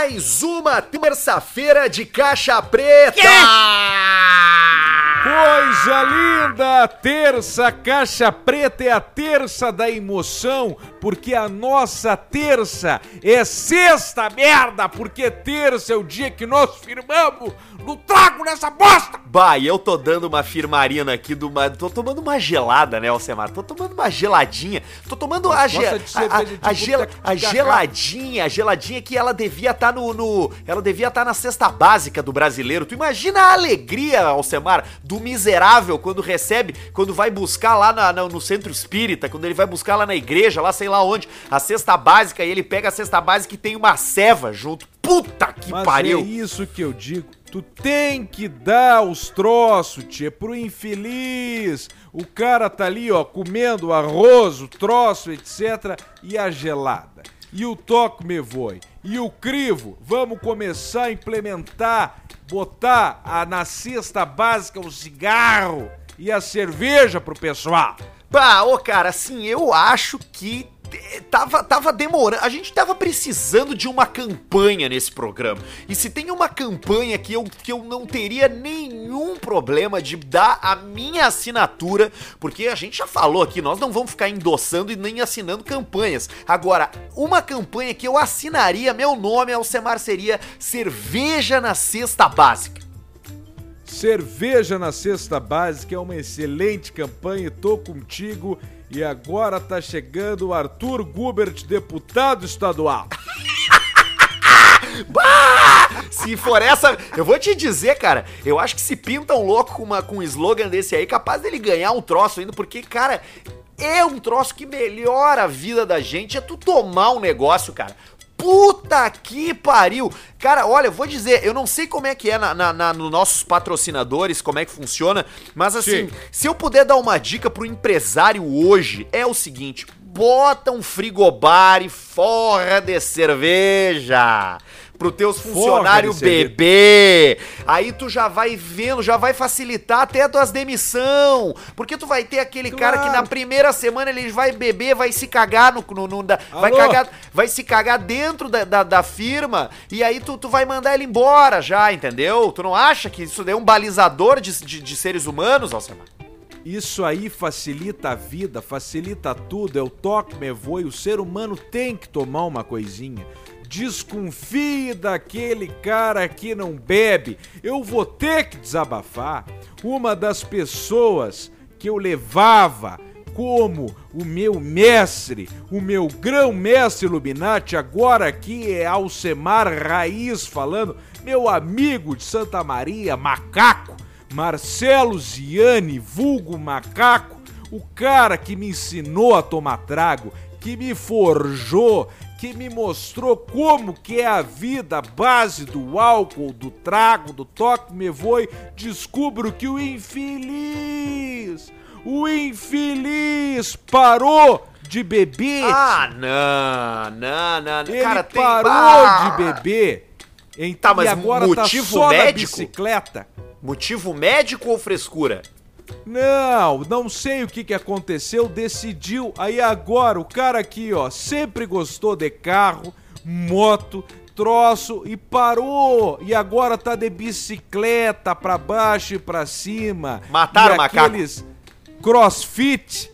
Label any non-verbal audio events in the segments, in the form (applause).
mais uma terça-feira de caixa preta! Coisa linda! Terça Caixa Preta é a terça da emoção, porque a nossa terça é sexta merda, porque terça é o dia que nós firmamos no trago nessa bosta! Bah, e eu tô dando uma firmarina aqui do uma, tô tomando uma gelada, né, Alcemar? Tô tomando uma geladinha. Tô tomando a, ge, a, a, a, boteco a geladinha, a geladinha que ela devia estar no, no- ela devia estar na cesta básica do brasileiro. Tu imagina a alegria, Alcemar, do miserável quando recebe, quando vai buscar lá na- na- no centro espírita, quando ele vai buscar lá na igreja, lá sei lá onde, a cesta básica e ele pega a cesta básica e tem uma ceva junto. Puta que Mas pariu! é isso que eu digo. Tu tem que dar os troços, tia, pro infeliz. O cara tá ali, ó, comendo arroz, o troço, etc. E a gelada. E o toque me voe. E o crivo. Vamos começar a implementar, botar a, na cesta básica o cigarro e a cerveja pro pessoal. Bah, ô cara, assim, eu acho que tava, tava demorando. A gente tava precisando de uma campanha nesse programa. E se tem uma campanha que eu, que eu não teria nenhum problema de dar a minha assinatura, porque a gente já falou aqui, nós não vamos ficar endossando e nem assinando campanhas. Agora, uma campanha que eu assinaria, meu nome, Alcemar, seria Cerveja na Cesta Básica. Cerveja na Cesta Básica é uma excelente campanha e tô contigo. E agora tá chegando o Arthur Gubert, deputado estadual. (laughs) Bah! Se for essa, eu vou te dizer, cara, eu acho que se pinta um louco com, uma, com um slogan desse aí, capaz dele ganhar um troço ainda, porque, cara, é um troço que melhora a vida da gente, é tu tomar um negócio, cara. Puta que pariu! Cara, olha, eu vou dizer, eu não sei como é que é na, na, na- nos nossos patrocinadores, como é que funciona, mas assim, Sim. se eu puder dar uma dica pro empresário hoje, é o seguinte: bota um frigobar e forra de cerveja. Pro teus funcionários beber. Aí tu já vai vendo, já vai facilitar até as tuas demissão. Porque tu vai ter aquele cara que na Claro. primeira semana ele vai beber, vai se cagar no. no, no- da- vai, cagar, vai se cagar dentro da, da, da firma. E aí tu, tu vai mandar ele embora já, entendeu? Tu não acha que isso é um balizador de, de, de seres humanos, Alcemar? Isso aí facilita a vida, facilita tudo. É o toque me voe. O ser humano tem que tomar uma coisinha. Desconfie daquele cara que não bebe. Eu vou ter que desabafar. Uma das pessoas que eu levava como o meu mestre, o meu grão-mestre Illuminati, agora aqui é Alcemar Raiz falando, meu amigo de Santa Maria, macaco, Marcelo Ziani, vulgo macaco, o cara que me ensinou a tomar trago, que me forjou, que me mostrou como que é a vida base do álcool, do trago, do toque me voe, descubro que o infeliz, o infeliz parou de beber. Ah, não, não, não. não. Ele cara, tem. parou Ah! de beber. Então, Tá, mas e agora motivo tá só médico? na bicicleta. Motivo médico ou frescura? Não, não sei o que, que aconteceu, decidiu. Aí agora, o cara aqui, ó, sempre gostou de carro, moto, troço e parou. E agora tá de bicicleta pra baixo e pra cima. Mataram e o macaco. aqueles crossfit.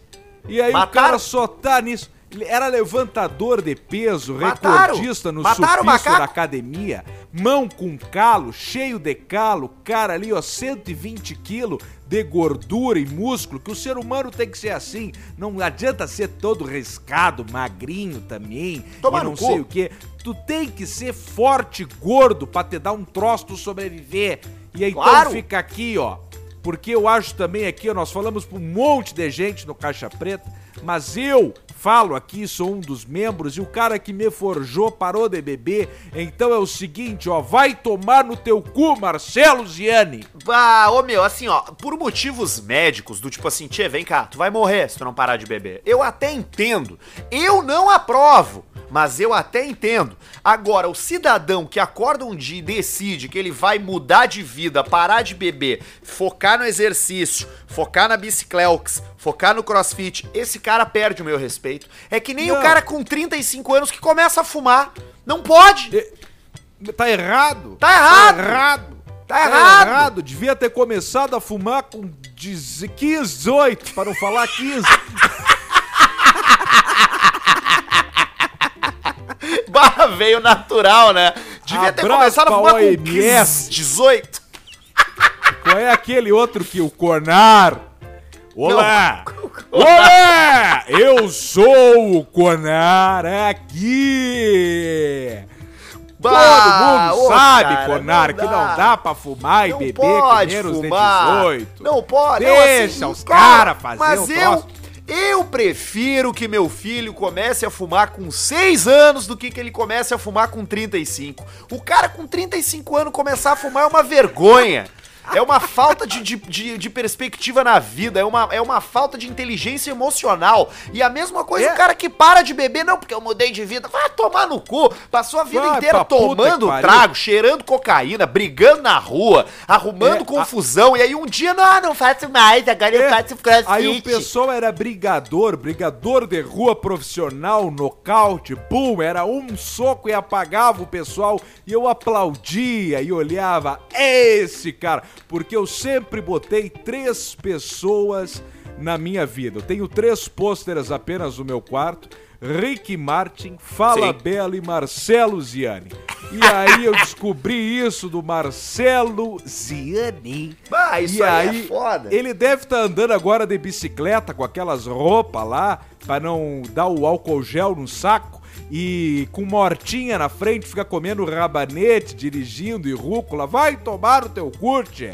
E aí o cara só tá nisso. Era levantador de peso, Mataram? recordista no Mataram da academia, mão com calo, cheio de calo, cara ali, ó, 120 quilos de gordura e músculo, que o ser humano tem que ser assim. Não adianta ser todo riscado, magrinho também, Toma e não sei o que. Tu tem que ser forte, gordo, pra te dar um troço tu sobreviver. E aí Claro. então fica aqui, ó. Porque eu acho também aqui, ó, nós falamos pra um monte de gente no Caixa Preta, mas eu falo aqui, sou um dos membros, e o cara que me forjou parou de beber. Então é o seguinte, ó, vai tomar no teu cu, Marcelo Ziani. Ah, ô meu, assim, ó, por motivos médicos, do tipo assim, tchê, vem cá, tu vai morrer se tu não parar de beber. Eu até entendo. Eu não aprovo. Mas eu até entendo. Agora, o cidadão que acorda um dia e decide que ele vai mudar de vida, parar de beber, focar no exercício, focar na bicicleta, focar no crossfit, esse cara perde o meu respeito. É que nem Não. o cara com 35 anos que começa a fumar. Não pode! Tá errado. Tá errado. Tá errado. Tá errado. Devia ter começado a fumar com 15, 18, para não falar 15. (laughs) Barra veio natural, né? Devia ter Abraço começado a fumar com OMS. 15, 18. Qual é aquele outro que o Conar? Olá! Não. (laughs) Olá! Eu sou o Conar aqui! Bah, Todo mundo ô, sabe, cara, Conar, não que não dá pra fumar Não e beber pode com menos fumar. de 18. Não pode. Deixa não, os cara, cara fazer Mas eu, troço. eu prefiro que meu filho comece a fumar com 6 anos do que que ele comece a fumar com 35. O cara com 35 anos começar a fumar é uma vergonha. É uma falta de, de, de, de perspectiva na vida, é uma, é uma falta de inteligência emocional. E a mesma coisa É. o cara que para de beber, não, porque eu mudei de vida. Vai tomar no cu. Passou a vida Vai inteira tomando trago, cheirando cocaína, brigando na rua, arrumando É, confusão. E aí um dia, não, não faço mais, agora eu É, faço crossfit. Aí o pessoal era brigador, brigador de rua profissional, nocaute, pum, era um soco e apagava o pessoal. E eu aplaudia e olhava, esse cara, porque eu sempre botei três pessoas na minha vida. Eu tenho três pôsteres apenas no meu quarto. Rick Martin, Fala Sim. Belo e Marcelo Ziani. E aí eu descobri isso do Marcelo Ziani. Ah, isso e aí, aí, é foda. ele deve estar andando agora de bicicleta com aquelas roupas lá, pra não dar o álcool gel no saco. E com mortinha na frente, fica comendo rabanete, dirigindo e rúcula. Vai tomar o teu curte.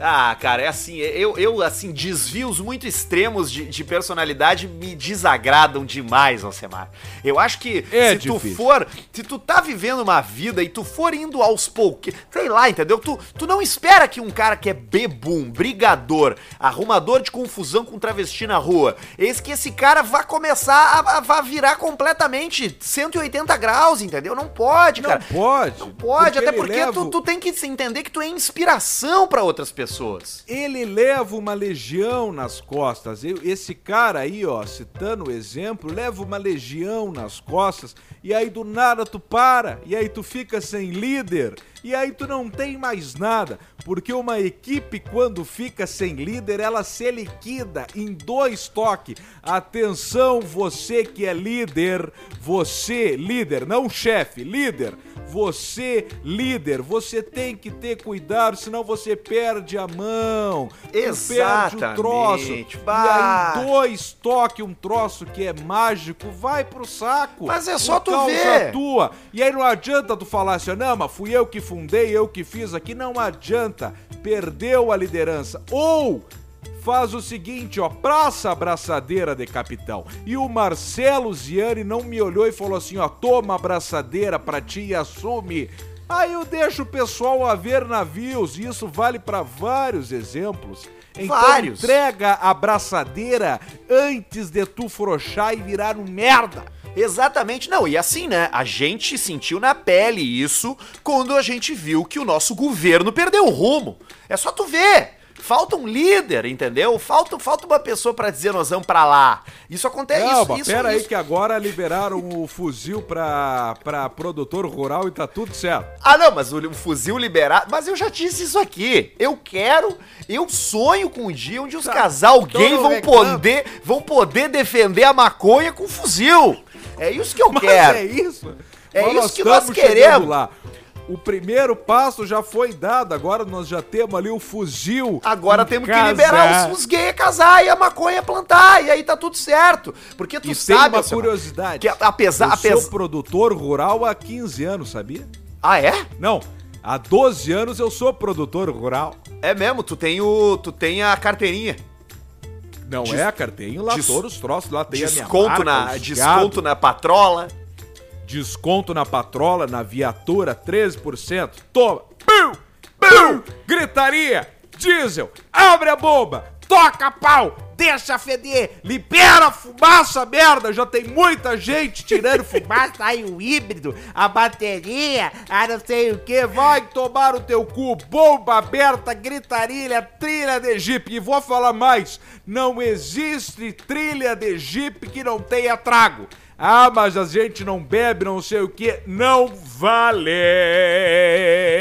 Ah, cara, é assim, eu, eu assim, desvios muito extremos de, de personalidade me desagradam demais, Alcemar. Eu acho que É se tu difícil. for, se tu tá vivendo uma vida e tu for indo aos poucos, sei lá, entendeu? Tu, tu não espera que um cara que é bebum, brigador, arrumador de confusão com travesti na rua, esse que esse cara vá começar a, a, vá virar completamente 180 graus, entendeu? Não pode, Não cara. pode. Não pode, até ele porque leva- tu, tu tem que entender que tu é inspiração pra outras pessoas. Ele leva uma legião nas costas. Esse cara aí, ó, citando o exemplo, leva uma legião nas costas e aí do nada tu para e aí tu fica sem líder e aí tu não tem mais nada, porque uma equipe quando fica sem líder, ela se liquida em dois toques. Atenção, você que é líder, você líder, não chefe, líder. Você, líder, você tem que ter cuidado, senão você perde a mão. Perde o troço. bah. E aí, dois toques, um troço que é mágico, vai pro saco. Mas é só tu ver. tua. E aí não adianta tu falar assim, não, mas fui eu que fundei, eu que fiz aqui. Não adianta. Perdeu a liderança. Ou faz o seguinte, ó, praça abraçadeira de capitão. E o Marcelo Ziani não me olhou e falou assim, ó, toma abraçadeira pra ti e assume. Aí eu deixo o pessoal a ver navios, e isso vale pra vários exemplos. Então Vários. entrega a abraçadeira antes de tu frouxar e virar um merda. Exatamente, não, e assim, né? A gente sentiu na pele isso quando a gente viu que o nosso governo perdeu o rumo. É só tu ver. Falta um líder, entendeu? Falta, falta uma pessoa pra dizer nós vamos pra lá. Isso acontece. Não, isso, mas isso, pera aí isso. que agora liberaram o fuzil pra, pra produtor rural e tá tudo certo. Ah, não, mas o, o fuzil liberado. Mas eu já disse isso aqui. Eu quero, eu sonho com um dia onde os Tá, casal então gay vão poder, vão poder defender a maconha com fuzil. É isso que eu Mas quero. é isso. É Mas isso que nós queremos. lá. O primeiro passo já foi dado, agora nós já temos ali o fuzil. Agora em temos que casa. liberar os, os gays a casar e a maconha a plantar, e aí tá tudo certo. Porque tu E tem sabe, uma Alcemar, curiosidade. que apesar, Eu apesar... sou produtor rural há 15 anos, sabia? Ah, é? Não, há 12 anos eu sou produtor rural. É mesmo, tu tem o tu tem a carteirinha. Não Des- é, cara, tem lá des- todos os troços, lá tem a Desconto minha marca, na desconto na patrola. Desconto na patrola, na viatura, 13%. Toma! Pum! Pum! Gritaria! Diesel! Abre a bomba! Toca pau! Deixa feder! Libera a fumaça, merda! Já tem muita gente tirando (laughs) fumaça. Aí o híbrido, a bateria, a não sei o que. Vai tomar o teu cu! Bomba aberta, gritaria, trilha de Jeep. E vou falar mais: não existe trilha de Jeep que não tenha trago. Ah, mas a gente não bebe, não sei o que. Não vale!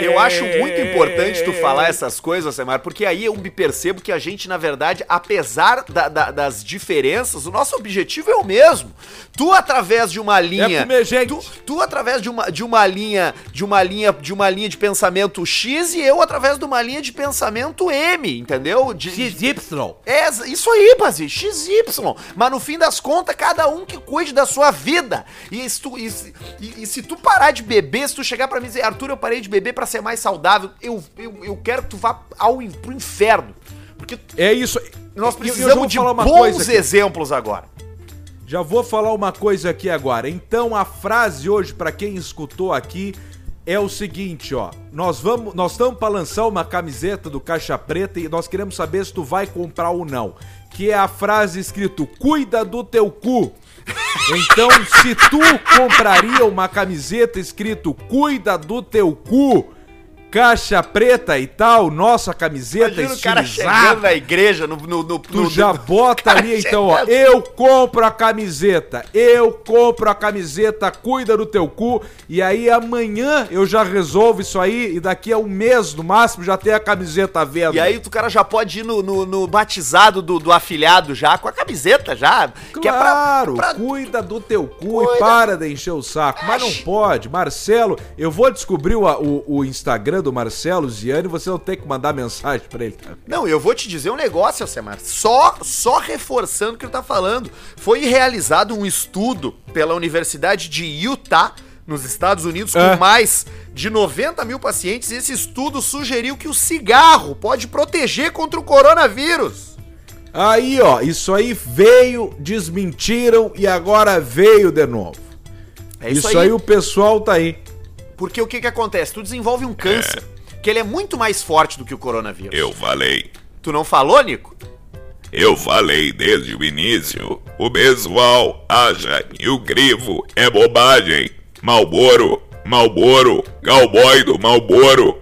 Eu acho muito importante tu falar essas coisas, Semar, porque aí eu me percebo que a gente, na verdade, apesar da- da- das diferenças, o nosso objetivo é o mesmo. Tu, através de uma linha. É comer gente. Tu, tu, através de uma, de uma linha. De uma linha de uma linha de pensamento X e eu através de uma linha de pensamento M, entendeu? De, XY. é, isso aí, Bazi, XY. Mas no fim das contas, cada um que cuide da sua vida. E se tu, e, se- e- e se tu parar de beber, se tu chegar pra mim e dizer, Arthur, eu parei de beber pra ser mais saudável, eu, eu, eu quero que tu vá ao, pro inferno. Porque É isso. nós precisamos de bons exemplos agora. Já vou falar uma coisa aqui agora. Então a frase hoje pra quem escutou aqui é o seguinte, ó. Nós vamos, nós estamos para lançar uma camiseta do Caixa Preta e nós queremos saber se tu vai comprar ou não. Que é a frase escrito: "Cuida do teu cu". Então, se tu compraria uma camiseta escrito "Cuida do teu cu", Caixa Preta e tal, nossa camiseta Imagina o cara estilizada. chegando na igreja, no... no, no, Tu no- já bota ali (laughs) então, ó. Eu compro a camiseta. Eu compro a camiseta, cuida do teu cu. E aí amanhã eu já resolvo isso aí. E daqui a um mês, no máximo, já tem a camiseta à venda. E aí o cara já pode ir no, no, no batizado do, do afilhado já, com a camiseta já. que é pra- Claro, pra- cuida do teu cu Cuida. e para de encher o saco. Mas não pode. Marcelo, eu vou descobrir o, o, o Instagram do Marcelo Ziani você não tem que mandar mensagem pra ele. Não, eu vou te dizer um negócio, Alcemar. Só, só reforçando o que ele tá falando. Foi realizado um estudo pela Universidade de Utah, nos Estados Unidos, É. com mais de 90 mil pacientes. E esse estudo sugeriu que o cigarro pode proteger contra o coronavírus. Aí, ó, isso aí veio, desmentiram e agora veio de novo. É isso, aí. o pessoal tá aí. Porque o que que acontece? Tu desenvolve um câncer, que ele é muito mais forte do que o coronavírus. Eu falei. Tu não falou, Nico? Eu falei desde o início. O pessoal acha que o crivo é bobagem. Malboro, Malboro, cowboy do Malboro.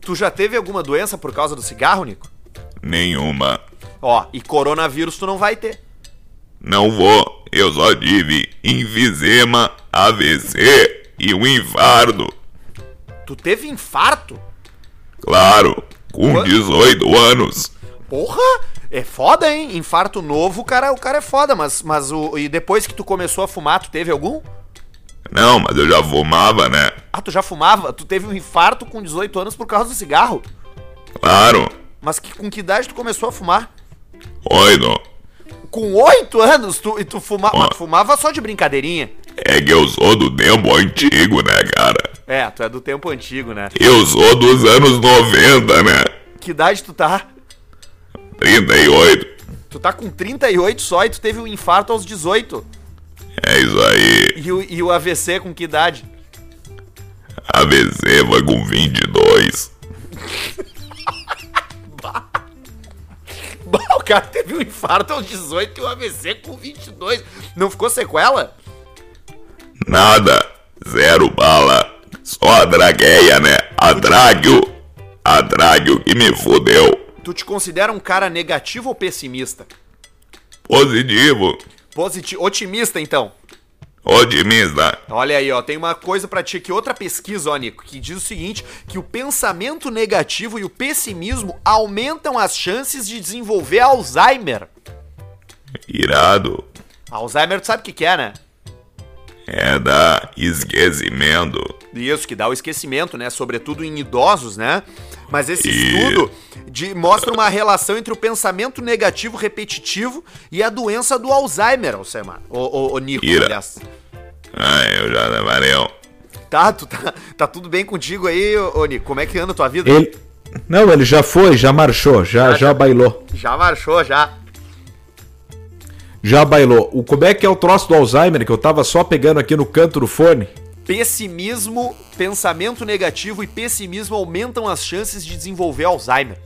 Tu já teve alguma doença por causa do cigarro, Nico? Nenhuma. Ó, e coronavírus tu não vai ter. Não vou. Eu só tive enfisema, AVC e um infarto. Tu teve infarto? Claro, com What? 18 anos. Porra! É foda, hein? Infarto novo, o cara, o cara é foda, mas, mas o. E depois que tu começou a fumar, tu teve algum? Não, mas eu já fumava, né? Ah, tu já fumava? Tu teve um infarto com 18 anos por causa do cigarro. Claro. Mas que, com que idade tu começou a fumar? Oito. Com 8 anos? Tu, e tu fuma, mas fumava só de brincadeirinha. É que eu sou do tempo antigo, né, cara? É, tu é do tempo antigo, né? Eu sou dos anos 90, né? Que idade tu tá? 38. Tu tá com 38 só e tu teve um infarto aos 18. É isso aí. E o, e o AVC com que idade? AVC vai com 22. (laughs) O cara teve um infarto aos 18 e o AVC com 22. Não ficou sequela? Nada. Zero bala. Só a dragueia, né? A dráguio. A dráguio que me fudeu. Tu te considera um cara negativo ou pessimista? Positivo. Positivo, otimista então. Otimista. Olha aí, ó, tem uma coisa pra ti aqui, outra pesquisa, ó, Nico, que diz o seguinte, que o pensamento negativo e o pessimismo aumentam as chances de desenvolver Alzheimer. Irado. Alzheimer, tu sabe o que que é, né? É da esquecimento. Isso, que dá o esquecimento, né? Sobretudo em idosos, né? Mas esse E- estudo de- mostra uma relação entre o pensamento negativo repetitivo e a doença do Alzheimer, Alcemar. Ô, ô, ô Nico, Ira. aliás. Ah, eu já valeu. Tá, tu tá, tá tudo bem contigo aí, Nico? Como é que anda a tua vida? Ele. Não, ele já foi, já marchou, já, já bailou. Já marchou, já. Já bailou. O, como é que é o troço do Alzheimer que eu tava só pegando aqui no canto do fone? Pessimismo, pensamento negativo e pessimismo aumentam as chances de desenvolver Alzheimer.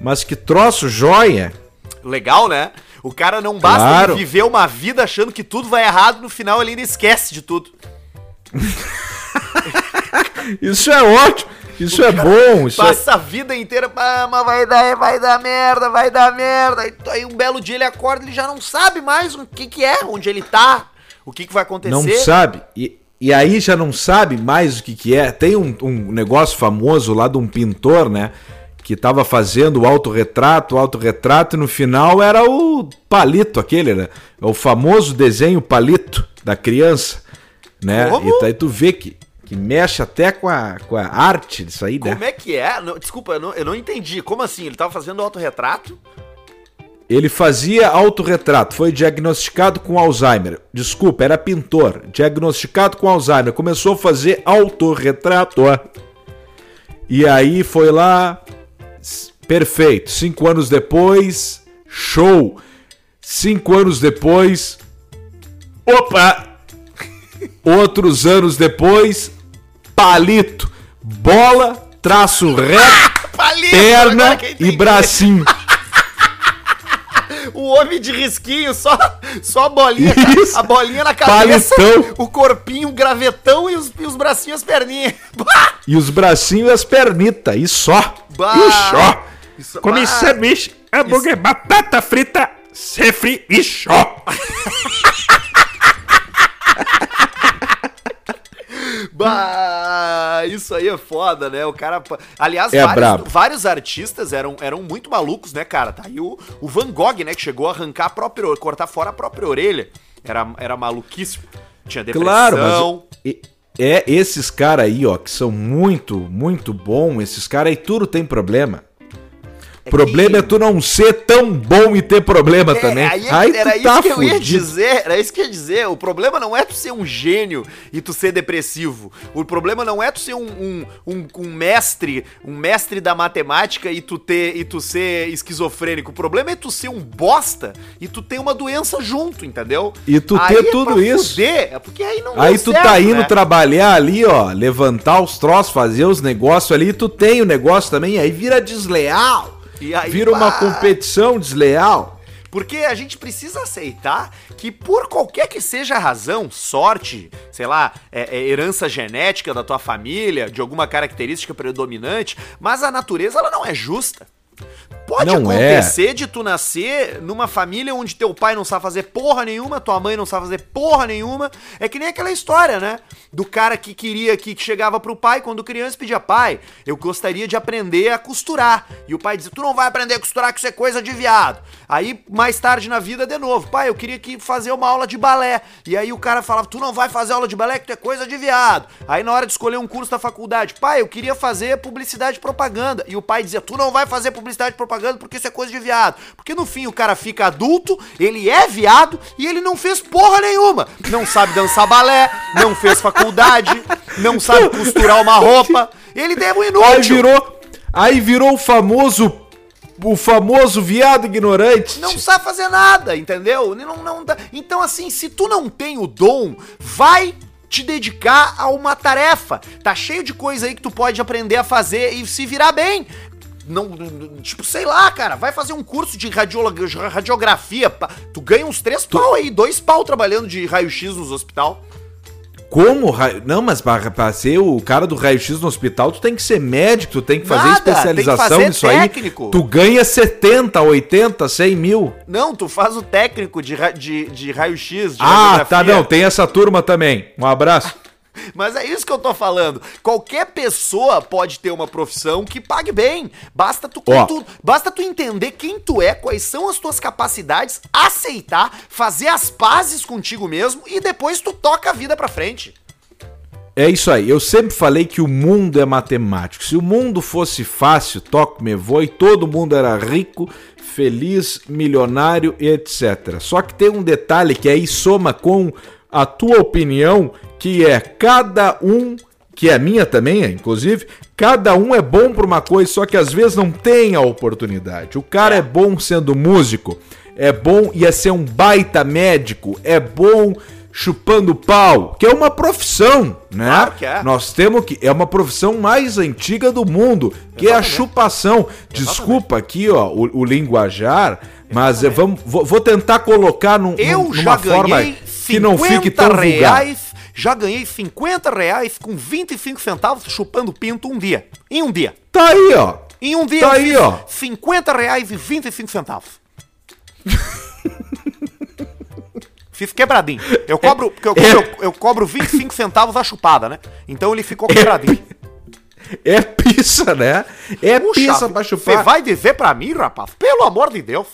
Mas que troço joia! Legal, né? O cara não basta Claro. viver uma vida achando que tudo vai errado, no final ele ainda esquece de tudo. (laughs) Isso é ótimo! Isso é bom! Isso é... Passa a vida inteira, ah, mas vai dar, vai dar merda, vai dar merda. Aí, aí um belo dia ele acorda, ele já não sabe mais o que que é, onde ele tá. O que, que vai acontecer? Não sabe. E, e aí já não sabe mais o que, que é. Tem um, um negócio famoso lá de um pintor, né? Que tava fazendo o autorretrato, o autorretrato, e no final era o palito aquele, né? O famoso desenho palito da criança, né? Como? E aí tu vê que, que mexe até com a, com a arte disso aí, né? Como é que é? Não, desculpa, eu não, eu não entendi. Como assim? Ele tava fazendo autorretrato? Ele fazia autorretrato, foi diagnosticado com Alzheimer. Desculpa, era pintor, diagnosticado com Alzheimer. Começou a fazer autorretrato. ó. E aí foi lá, perfeito. Cinco anos depois, show. Cinco anos depois, opa! (laughs) Outros anos depois, palito, bola, traço reto, (laughs) Palito! perna e bracinho. O homem de risquinho, só, só a bolinha, Isso. a bolinha na cabeça, Palitão. o corpinho, o gravetão e os, e os bracinhos, as perninhas. (laughs) E os bracinhos e as pernitas, e só. Bah! E só. Isso- Come sanduíche, hambúrguer, batata frita, refri e só. Bah, isso aí é foda, né? O cara. Aliás, É vários, vários artistas eram, eram muito malucos, né, cara? Tá aí o, o Van Gogh, né? Que chegou a arrancar a própria, or- cortar fora a própria orelha. Era, era maluquíssimo. Tinha depressão. Claro, mas é esses caras aí, ó, que são muito, muito bom. Esses caras aí tudo tem problema. O problema é tu não ser tão bom e ter problema É, também. aí, Aí, era tu isso tá que eu ia dizer, era isso que eu ia dizer. O problema não é tu ser um gênio e tu ser depressivo. O problema não é tu ser um, um, um- um mestre, um mestre da matemática e tu ter e tu ser esquizofrênico. O problema é tu ser um bosta e tu ter uma doença junto, entendeu? E tu Aí ter é tudo isso. fuder, é porque aí não Aí tu certo, tá indo né? trabalhar ali, ó, levantar os troços, fazer os negócios ali, e tu tem o negócio também, aí vira desleal. Aí, vira uma pá. competição desleal. Porque a gente precisa aceitar que, por qualquer que seja a razão, sorte, sei lá, é- é herança genética da tua família, de alguma característica predominante, mas a natureza ela não é justa. Pode Não é. acontecer de tu nascer numa família onde teu pai não sabe fazer porra nenhuma, tua mãe não sabe fazer porra nenhuma. É que nem aquela história, né? Do cara que queria, que chegava pro pai quando criança e pedia, pai, eu gostaria de aprender a costurar. E o pai dizia, tu não vai aprender a costurar, que isso é coisa de viado. Aí, mais tarde na vida, de novo, pai, eu queria que fazer uma aula de balé. E aí o cara falava, tu não vai fazer aula de balé, que tu é coisa de viado. Aí na hora de escolher um curso da faculdade, pai, eu queria fazer publicidade e propaganda. E o pai dizia, tu não vai fazer publicidade e propaganda porque isso é coisa de viado. Porque no fim o cara fica adulto, ele é viado e ele não fez porra nenhuma. Não sabe dançar balé, não fez faculdade, não sabe costurar uma roupa. Ele é um Aí inútil. virou, aí virou o famoso, o famoso viado ignorante. Não sabe fazer nada, entendeu? Não, não. Então, assim, se tu não tem o dom, vai te dedicar a uma tarefa. Tá cheio de coisa aí que tu pode aprender a fazer e se virar bem. Não, tipo, sei lá, cara, vai fazer um curso de radiografia. Tu ganha uns três pau aí, dois pau trabalhando de raio-x nos hospital. Como? Não, mas pra, pra ser o cara do raio-x no hospital, tu tem que ser médico, tu tem que fazer Nada, tem que especialização fazer nisso técnico. aí. Tu ganha 70, 80, 100 mil. Não, tu faz o técnico de, de, de raio-x, Ah, tá, não, tem essa turma também. Um abraço. Mas é isso que eu tô falando. Qualquer pessoa pode ter uma profissão que pague bem. Basta tu, Ó. tu- basta tu entender quem tu é, quais são as tuas capacidades, aceitar, fazer as pazes contigo mesmo e depois tu toca a vida pra frente. É isso aí. Eu sempre falei que o mundo é matemático. Se o mundo fosse fácil, toque me voe, todo mundo era rico, feliz, milionário e etc. Só que tem um detalhe que aí soma com a tua opinião, que é cada um, que é minha também, é, inclusive, cada um é bom por uma coisa, só que às vezes não tem a oportunidade. O cara é bom sendo músico, é bom ia ser um baita médico, é bom chupando pau, que é uma profissão, né? Claro que é. Nós temos que é uma profissão mais antiga do mundo, que é a chupação. Desculpa aqui, ó, o, o linguajar, mas é, vamos, vou, vou tentar colocar num, Eu num- já numa forma ganhei que não fique 50 tão vulgar. reais. Já ganhei 50 reais com 25 centavos chupando pinto um dia. Em um dia. Tá aí, ó. Em um dia Tá aí, ó. 50 reais e 25 centavos. (laughs) Fiz quebradinho. Eu cobro, porque eu, É. cobro, eu, eu cobro 25 centavos a chupada, né? Então ele ficou quebradinho. É pizza, né? É pizza pra chupar. Você vai dizer pra mim, rapaz? Pelo amor de Deus.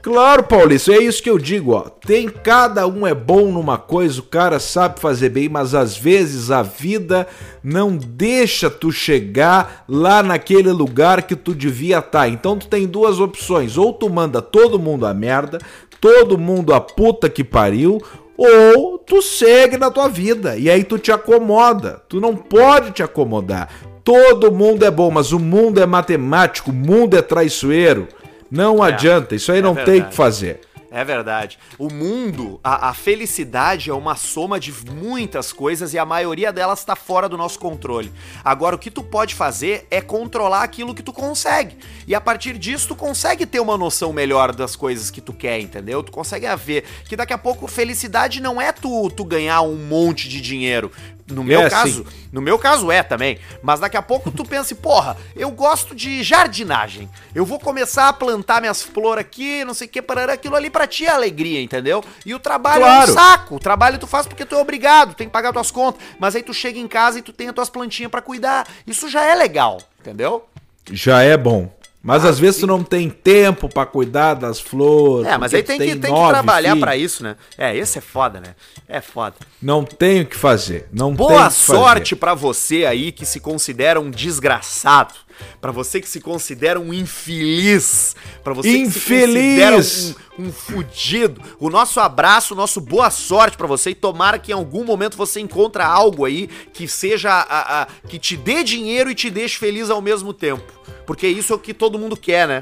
Claro, Paulista, é isso que eu digo, ó. Tem cada um é bom numa coisa, o cara sabe fazer bem, mas às vezes a vida não deixa tu chegar lá naquele lugar que tu devia estar. Então tu tem duas opções, ou tu manda todo mundo a merda, todo mundo a puta que pariu, ou tu segue na tua vida e aí tu te acomoda. Tu não pode te acomodar. Todo mundo é bom, mas o mundo é matemático, o mundo é traiçoeiro. Não adianta, isso aí é não tem o verdade. que fazer. É verdade. O mundo, a, a felicidade é uma soma de muitas coisas e a maioria delas está fora do nosso controle. Agora, o que tu pode fazer é controlar aquilo que tu consegue. E a partir disso, tu consegue ter uma noção melhor das coisas que tu quer, entendeu? Tu consegue ver que daqui a pouco felicidade não é tu, tu ganhar um monte de dinheiro. No meu É, caso, no meu caso é também. Mas daqui a pouco tu pensa, porra, eu gosto de jardinagem. Eu vou começar a plantar minhas flores aqui, não sei o que, parará, aquilo ali pra ti é alegria, entendeu? E o trabalho é Claro. um saco. O trabalho tu faz porque tu é obrigado, tem que pagar tuas contas. Mas aí tu chega em casa e tu tem as tuas plantinhas pra cuidar. Isso já é legal, entendeu? Já é bom. Mas Ah, às vezes sim. tu não tem tempo pra cuidar das flores. É, mas aí tu tem que, tem que trabalhar pra isso, né? É, esse é foda, né? É foda. Não tem o que fazer. Não tem Boa que sorte pra você aí que se considera um desgraçado, Pra você que se considera um infeliz, Pra você que se considera Infeliz! um, um fudido. O nosso abraço, o nosso boa sorte pra você e tomara que em algum momento você encontre algo aí que seja a, a- que te dê dinheiro e te deixe feliz ao mesmo tempo, porque isso é o que todo mundo quer, né?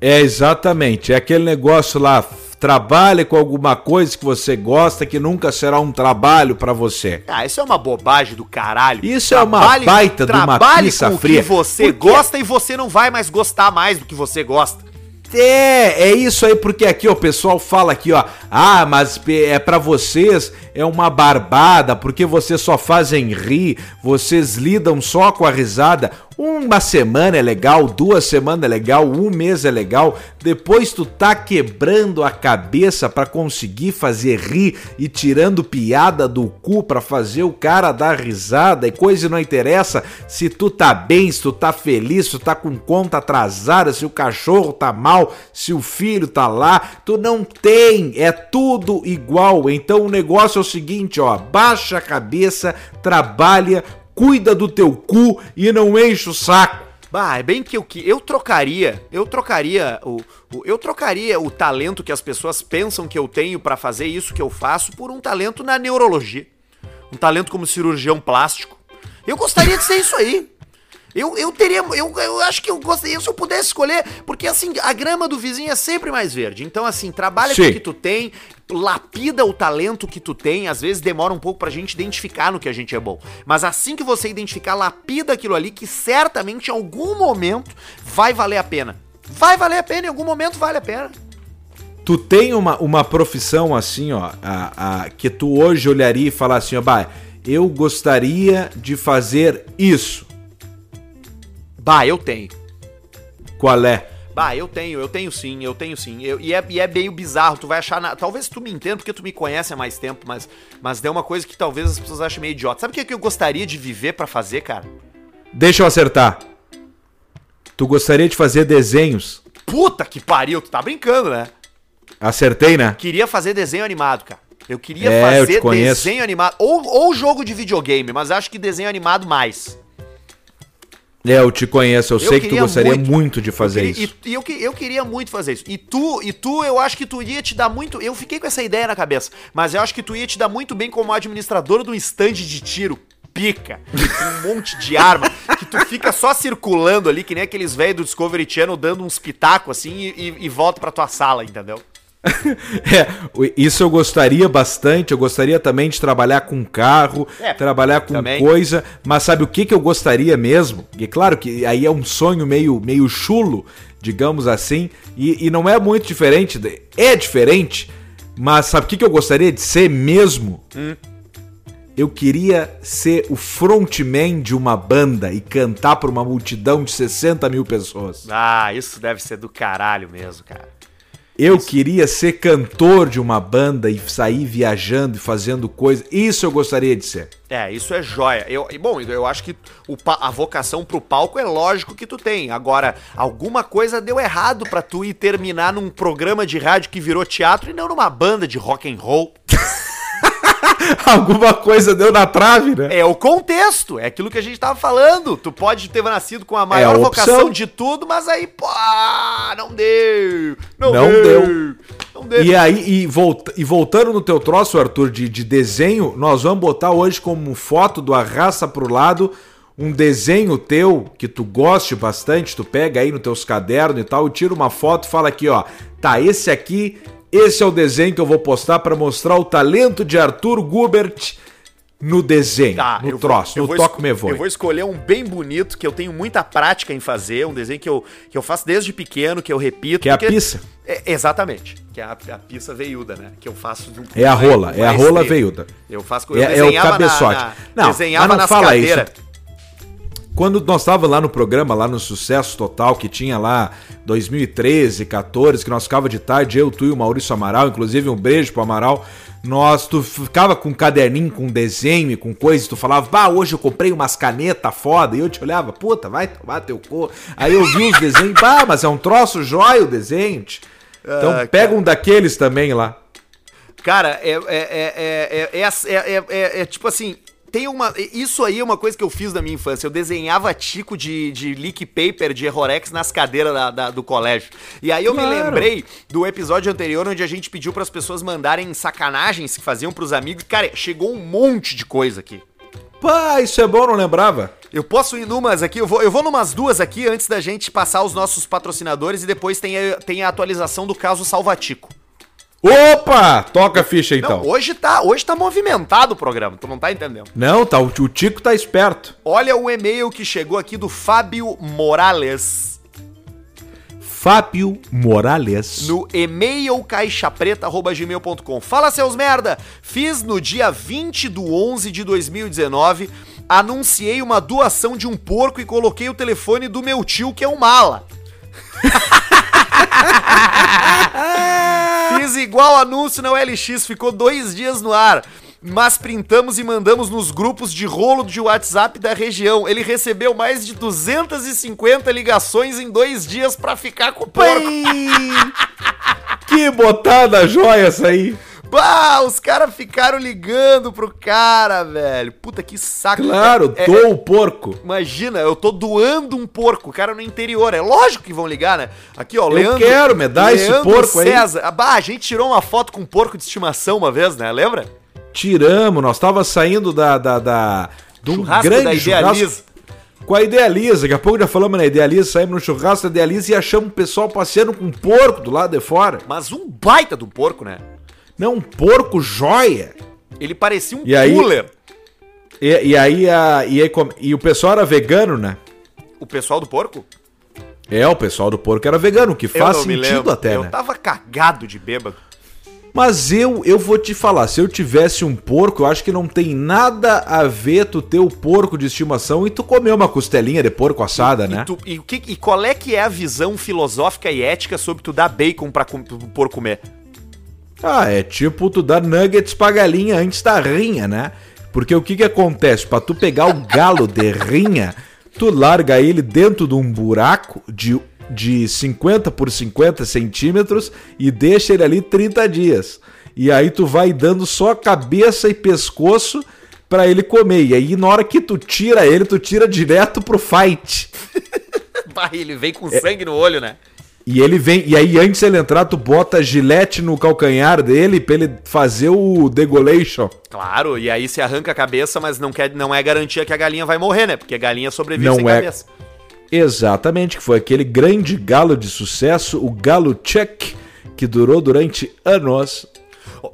É exatamente. É aquele negócio lá. Trabalhe com alguma coisa que você gosta, que nunca será um trabalho pra você. Ah, isso é uma bobagem do caralho. Isso é uma baita de uma trabalhe pizza com fria. o que você gosta e você não vai mais gostar mais do que você gosta. É, é isso aí, porque aqui ó, o pessoal fala aqui, ó, ah, mas é pra vocês é uma barbada, porque vocês só fazem rir, vocês lidam só com a risada. Uma semana é legal, duas semanas é legal, um mês é legal, depois tu tá quebrando a cabeça pra conseguir fazer rir e tirando piada do cu pra fazer o cara dar risada e coisa não interessa se tu tá bem, se tu tá feliz, se tu tá com conta atrasada, se o cachorro tá mal, se o filho tá lá, tu não tem, é tudo igual. Então o negócio é o seguinte, ó, baixa a cabeça, trabalha, cuida do teu cu e não enche o saco. Bah, é bem que eu que eu trocaria, eu trocaria o, o- eu trocaria o talento que as pessoas pensam que eu tenho pra fazer isso que eu faço por um talento na neurologia. Um talento como cirurgião plástico. Eu gostaria de ser isso aí. Eu, eu teria, eu, eu acho que eu gostaria, se eu pudesse escolher, porque assim, a grama do vizinho é sempre mais verde. Então assim, trabalha com Sim. o que tu tem, lapida o talento que tu tem, às vezes demora um pouco pra gente identificar no que a gente é bom. Mas assim que você identificar, lapida aquilo ali que certamente em algum momento vai valer a pena. Vai valer a pena, em algum momento vale a pena. Tu tem uma, uma profissão assim, ó, a, a- que tu hoje olharia e falar assim, ó, bah, eu gostaria de fazer isso. Bah, eu tenho. Qual é? Bah, eu tenho, eu tenho sim, eu tenho sim. Eu- e, é, e é meio bizarro, tu vai achar. na- talvez tu me entenda porque tu me conhece há mais tempo, mas, mas é uma coisa que talvez as pessoas achem meio idiota. Sabe o que, que eu gostaria de viver pra fazer, cara? Deixa eu acertar. Tu gostaria de fazer desenhos? Puta que pariu, tu tá brincando, né? Acertei, né? Queria fazer desenho animado, cara. Eu queria É, eu fazer conheço. desenho animado. Ou, ou jogo de videogame, mas acho que desenho animado mais. É, eu te conheço, eu, sei que tu gostaria muito, de fazer eu queria- isso. E, e eu, eu queria muito fazer isso. E tu, e tu, eu acho que tu ia te dar muito. Eu fiquei com essa ideia na cabeça, mas eu acho que tu ia te dar muito bem como administrador de um stand de tiro. Pica, um monte de arma, que tu fica só circulando ali, que nem aqueles velhos do Discovery Channel dando uns pitacos assim e, e, e volta pra tua sala, entendeu? (laughs) É, isso eu gostaria bastante. Eu gostaria também de trabalhar com carro, É, trabalhar com também. coisa. Mas sabe o que, que eu gostaria mesmo? E claro que aí é um sonho meio, meio chulo, digamos assim. E, e não é muito diferente. de- É diferente, mas sabe o que, que eu gostaria de ser mesmo? Hum. Eu queria ser o frontman de uma banda e cantar pra uma multidão de 60 mil pessoas. Ah, isso deve ser do caralho mesmo, cara. Eu queria ser cantor de uma banda e sair viajando e fazendo coisa. Isso eu gostaria de ser. É, isso é joia. Eu, bom, eu acho que o, a vocação pro palco é lógico que tu tem. Agora, alguma coisa deu errado pra tu ir terminar num programa de rádio que virou teatro e não numa banda de rock and roll. (laughs) Alguma coisa deu na trave, né? É o contexto, é aquilo que a gente tava falando. Tu pode ter nascido com a maior É a vocação de tudo, mas aí, pô, não deu. Não, Não deu. deu. Não deu. E aí, e, volta- e voltando no teu troço, Arthur, de, de desenho, nós vamos botar hoje como foto do Arraça pro Lado um desenho teu que tu goste bastante, tu pega aí nos teus cadernos e tal, e tira uma foto e fala aqui, ó, tá, esse aqui, esse é o desenho que eu vou postar pra mostrar o talento de Arthur Gubert no desenho, Tá, no vou- troço, eu no vou Toque Me Voe. Eu vou escolher um bem bonito, que eu tenho muita prática em fazer, um desenho que eu, que eu faço desde pequeno, que eu repito. Que é a pizza. É, exatamente, que é a, a pizza veiuda, né? Que eu faço... de um- É a rola, com é a rola veiuda. Eu faço... Eu É, é o desenhava na- cabeçote. na- não, desenhava mas não nas fala cadeiras. isso. Quando nós estávamos lá no programa, lá no Sucesso Total, que tinha lá 2013, 14, que nós ficava de tarde, eu, tu e o Maurício Amaral, inclusive um beijo pro Amaral. Nós, tu ficava com um caderninho, com desenho e com coisas, tu falava, bah, hoje eu comprei umas canetas foda, e eu te olhava, puta, vai tomar teu cu. Aí eu vi os desenhos, bah, mas é um troço jóia o desenho. Então Ah, pega um daqueles também lá. Cara, é, é, é, é, é, é, é, é- é tipo assim. Tem uma. Isso aí é uma coisa que eu fiz na minha infância. Eu desenhava tico de, de leak paper de Errorex nas cadeiras da- da- do colégio. E aí eu me Claro. lembrei do episódio anterior onde a gente pediu para as pessoas mandarem sacanagens que faziam pros amigos. Cara, chegou um monte de coisa aqui. Pá, isso é bom, não lembrava? Eu posso ir numas aqui, eu vou, eu vou numas duas aqui antes da gente passar os nossos patrocinadores e depois tem a, tem a atualização do caso Salvatico. Opa! Toca a ficha então. Não, hoje tá, hoje tá movimentado o programa, tu não tá entendendo. Não, tá, o o Tico tá esperto. Olha o e-mail que chegou aqui do Fábio Morales Fábio Morales. no e-mail caixapreta.gmail.com. Fala, seus merda! Fiz no dia 20 do 11 de 2019, anunciei uma doação de um porco e coloquei o telefone do meu tio, que é um mala. (laughs) Fiz igual anúncio na OLX, ficou dois dias no ar. Mas printamos e mandamos nos grupos de rolo de WhatsApp da região. Ele recebeu mais de 250 ligações em dois dias pra ficar com o porco. que botada joia essa aí. Bah, os caras ficaram ligando pro cara, velho. Puta que saco. Claro, É- é- dou o porco. Imagina, eu tô doando um porco, cara no interior. É lógico que vão ligar, né? Aqui, ó, Eu quero, me dá esse porco aí. César. Ah, bah, a gente tirou uma foto com um porco de estimação uma vez, né? Lembra? Tiramos, nós tava saindo da. da, da de um Churrasco grande da Idealiza. churrasco com a Idealiza. Daqui a pouco já falamos na Idealiza, saímos no churrasco da Idealiza e achamos o pessoal passeando com um porco do lado de fora. Mas um baita do porco, né? Não, um porco joia. Ele parecia um E aí- cooler. E, e aí, a, e, aí e o pessoal era vegano, né? O pessoal do porco? É, o pessoal do porco era vegano, o que faz eu sentido até, Eu né? tava cagado de bêbado. Mas eu, eu vou te falar, se eu tivesse um porco, eu acho que não tem nada a ver tu ter o porco de estimação e tu comer uma costelinha de porco assada, né? E, tu- e que- e qual é que é a visão filosófica e ética sobre tu dar bacon pra com, pro porco comer? Ah, é tipo tu dar nuggets pra galinha antes da rinha, né? Porque o que que acontece? Pra tu pegar o galo de rinha, tu larga ele dentro de um buraco de, de 50 por 50 centímetros e deixa ele ali 30 dias. E aí tu vai dando só cabeça e pescoço pra ele comer. E aí na hora que tu tira ele, tu tira direto pro fight. (laughs) Bah, ele vem É. com sangue no olho, né? E ele vem, e aí antes ele entrar, tu bota gilete no calcanhar dele pra ele fazer o degolation. Claro, e aí se arranca a cabeça, mas não, quer, não é garantia que a galinha vai morrer, né? Porque a galinha sobrevive Não sem é. cabeça. Exatamente, que foi aquele grande galo de sucesso, o galo Chuck, que durou durante anos.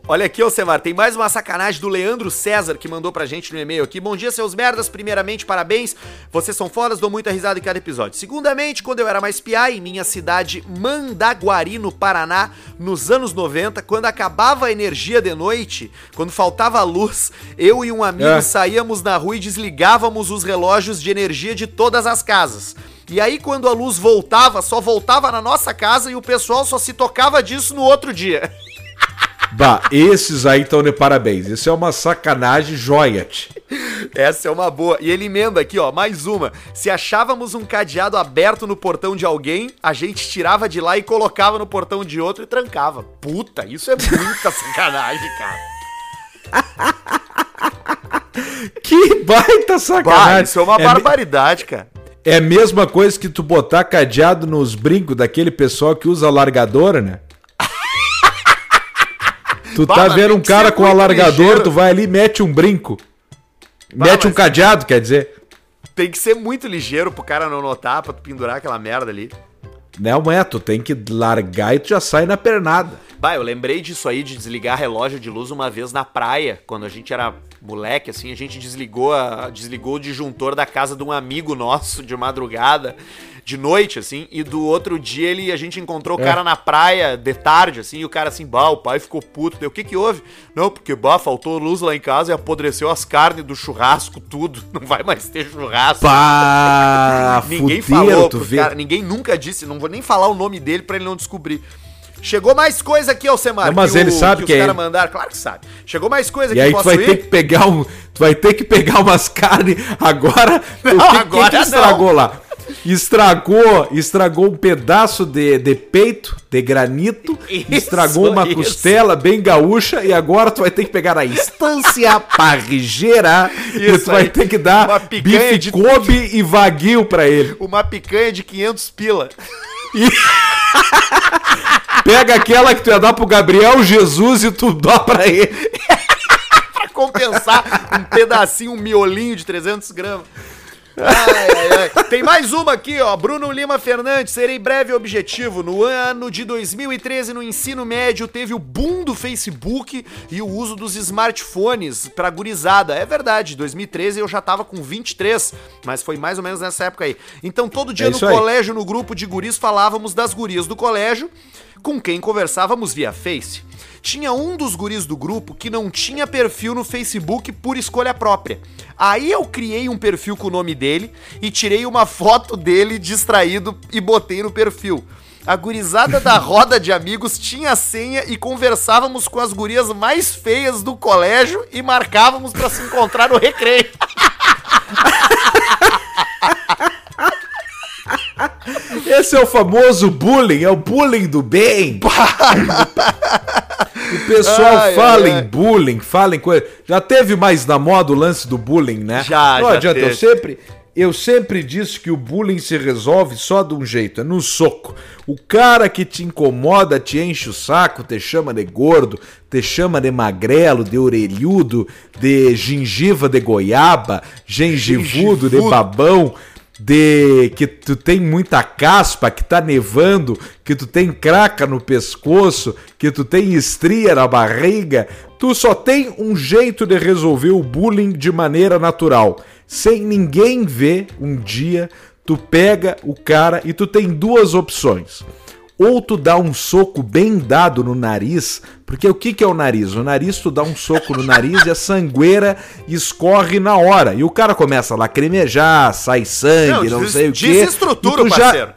Olha aqui, ô Semar, tem mais uma sacanagem do Leandro César que mandou pra gente no e-mail aqui. Bom dia, seus merdas. Primeiramente, parabéns. Vocês são fodas, dou muita risada em cada episódio. Segundamente, quando eu era mais piá, em minha cidade Mandaguari, no Paraná, nos anos 90, quando acabava a energia de noite, quando faltava a luz, eu e um amigo É. saíamos na rua e desligávamos os relógios de energia de todas as casas. E aí, quando a luz voltava, só voltava na nossa casa e o pessoal só se tocava disso no outro dia. (laughs) Bah, esses aí estão de parabéns. Isso é uma sacanagem joia. Essa é uma boa. E ele emenda aqui, ó, mais uma. Se achávamos um cadeado aberto no portão de alguém, a gente tirava de lá e colocava no portão de outro e trancava. Puta, isso é muita (laughs) sacanagem, cara. Que baita Bah, sacanagem. isso é uma me- barbaridade, cara. É a mesma coisa que tu botar cadeado nos brincos daquele pessoal que usa largadora, né? Tu Bah, tá vendo um cara com alargador, ligeiro. tu vai ali e mete um brinco. Bah, mete um cadeado, quer dizer. Tem que ser muito ligeiro pro cara não notar, pra tu pendurar aquela merda ali. Não é, tu tem que largar e tu já sai na pernada. Bah, eu lembrei disso aí de desligar relógio de luz uma vez na praia, quando a gente era moleque, assim, a gente desligou, a, desligou o disjuntor da casa de um amigo nosso de madrugada, de noite, assim, e do outro dia ele, a gente encontrou o É. cara na praia de tarde, assim, e o cara assim, bah, o pai ficou puto. Daí, o que que houve? Não, porque, bah, faltou luz lá em casa e apodreceu as carnes do churrasco, tudo. (laughs) Não vai mais ter churrasco. Pá, (laughs) Ninguém fudeiro, falou, tu vê. cara, ninguém nunca disse, não vou nem falar o nome dele pra ele não descobrir. Chegou mais coisa aqui, Alcemar. Não, mas ele sabe os que é caras mandaram, claro que sabe. Chegou mais coisa E aqui, aí tu vai ir? ter que pegar um. Tu vai ter que pegar umas (laughs) carnes agora. Não, o que, agora que, que estragou não. lá? Estragou, estragou um pedaço de, de peito, de granito, (laughs) Isso, estragou uma isso. costela bem gaúcha e agora tu vai ter que pegar a instância parrigeira e tu vai aí. ter que Uma dar picanha bife de- Kobe e vaguio pra ele. Uma picanha de 500 pila. Pega aquela que tu ia dar pro Gabriel Jesus e tu dá pra ele. (laughs) pra compensar um pedacinho, um miolinho de 300 gramas. Ai, ai, ai. Tem mais uma aqui, ó. Bruno Lima Fernandes, serei breve e objetivo. No ano de 2013, no ensino médio, teve o boom do Facebook e o uso dos smartphones pra gurizada. É verdade, 2013 eu já tava com 23, mas foi mais ou menos nessa época aí. Então todo dia É no colégio, no grupo de guris, falávamos das gurias do colégio, com quem conversávamos via Face. Tinha um dos guris do grupo que não tinha perfil no Facebook por escolha própria. Aí eu criei um perfil com o nome dele e tirei uma foto dele distraído e botei no perfil. A gurizada da (laughs) roda de amigos tinha a senha e conversávamos com as gurias mais feias do colégio e marcávamos pra se encontrar no recreio. (laughs) Esse é o famoso bullying, é o bullying do bem. (laughs) O pessoal Ai, fala ai, em bullying, fala em coisa. Já teve mais na moda o lance do bullying, né? Já, Não já adianta, eu teve. sempre, eu sempre disse que o bullying se resolve só de um jeito, é no soco. O cara que te incomoda, te enche o saco, te chama de gordo, te chama de magrelo, de orelhudo, de gengiva de goiaba, gengivudo, de Gengivudo. babão de que tu tem muita caspa, que tá nevando, que tu tem craca no pescoço, que tu tem estria na barriga, tu só tem um jeito de resolver o bullying de maneira natural, sem ninguém ver um dia, tu pega o cara e tu tem duas opções. Ou tu dá um soco bem dado no nariz, porque o que, que é o nariz? O nariz, tu dá um soco no nariz e a sangueira escorre na hora. E o cara começa a lacrimejar, sai sangue, não, Não, sei o quê. desestrutura tu o já, parceiro.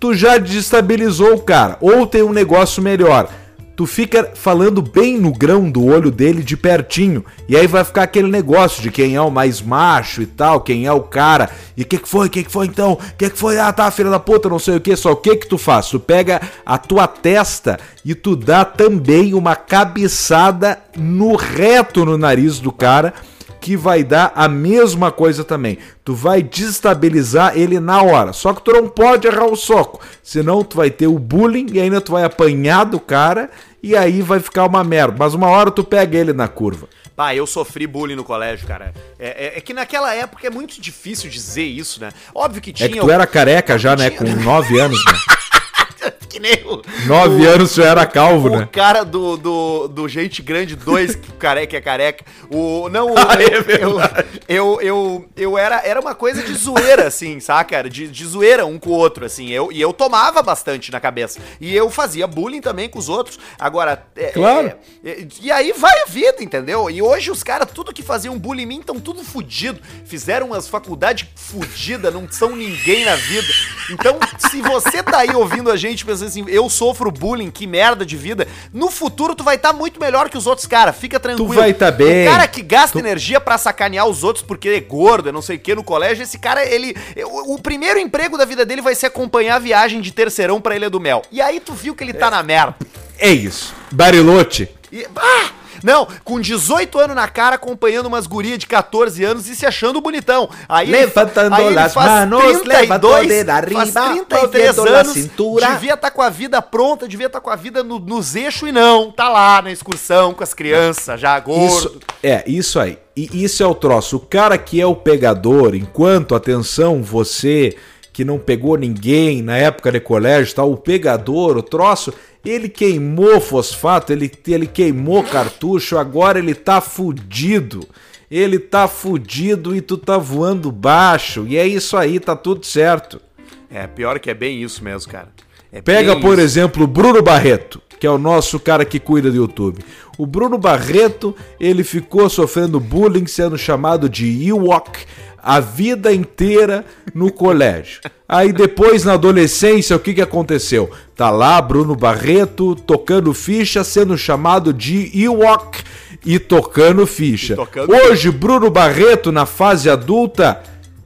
tu já destabilizou o cara. Ou tem um negócio melhor. Tu fica falando bem no grão do olho dele de pertinho. E aí vai ficar aquele negócio de quem é o mais macho e tal, quem é o cara. E que, que foi? Que, que foi então? Que, que foi? Ah, tá, filha da puta, não sei o que. Só o que que tu faz? Tu pega a tua testa e tu dá também uma cabeçada no reto no nariz do cara que vai dar a mesma coisa também. Tu vai destabilizar ele na hora. Só que tu não pode errar o soco, senão tu vai ter o bullying e ainda tu vai apanhar do cara e aí vai ficar uma merda. Mas uma hora tu pega ele na curva. Pá, eu sofri bullying no colégio, cara. É, é- é que naquela época é muito difícil dizer isso, né? Óbvio que É tinha. que tu era careca já, né? Com 9 anos, né? (laughs) que nem o. Nove o- anos já era calvo, o né? cara do, do, do Gente Grande 2, que o careca é careca. O, não, o, (laughs) Ah, é eu, eu, eu, eu era, era uma coisa de zoeira, assim, saca? De, de zoeira um com o outro, assim. Eu, e eu tomava bastante na cabeça. E eu fazia bullying também com os outros. Agora, é, Claro. é, é, e aí vai a vida, entendeu? E hoje os caras, tudo que faziam bullying em mim, estão tudo fudido. Fizeram umas faculdades fudidas, não são ninguém na vida. Então, se você tá aí ouvindo a gente pensando assim, eu sofro bullying, que merda de vida, no futuro tu vai estar muito melhor que os outros caras, fica tranquilo. vai tá bem. O cara que gasta energia pra sacanear os outros porque é gordo, é não sei o que no colégio, esse cara, ele. O, o primeiro emprego da vida dele vai ser acompanhar a viagem de terceirão pra Ilha do Mel. E aí tu viu que ele tá na merda. É isso. Barilote. E- ah! Não, com 18 anos na cara, acompanhando umas gurias de 14 anos e se achando bonitão. Aí ele- Levantando aí ele las faz manos, levantando de arriba, faz 33 moviendo la anos, cintura. devia estar com a vida pronta, devia estar com a vida no- nos eixos e não, tá lá na excursão com as crianças, já gordo. Isso, é, isso aí. E isso é o troço. O cara que é o pegador, enquanto, atenção, você que não pegou ninguém na época de colégio, tá? O pegador, o troço, ele queimou fosfato, ele, ele queimou cartucho, agora ele tá fudido. Ele tá fudido e tu tá voando baixo. E é isso aí, tá tudo certo. É, pior que é bem isso mesmo, cara. É Pega, por isso. exemplo, o Bruno Barreto, que é o nosso cara que cuida do YouTube. O Bruno Barreto, ele ficou sofrendo bullying, sendo chamado de Ewok a vida inteira no colégio. Aí depois, na adolescência, o que, que aconteceu? Tá lá Bruno Barreto tocando ficha, sendo chamado de Ewok e tocando ficha. E tocando Hoje, Bruno Barreto, na fase adulta,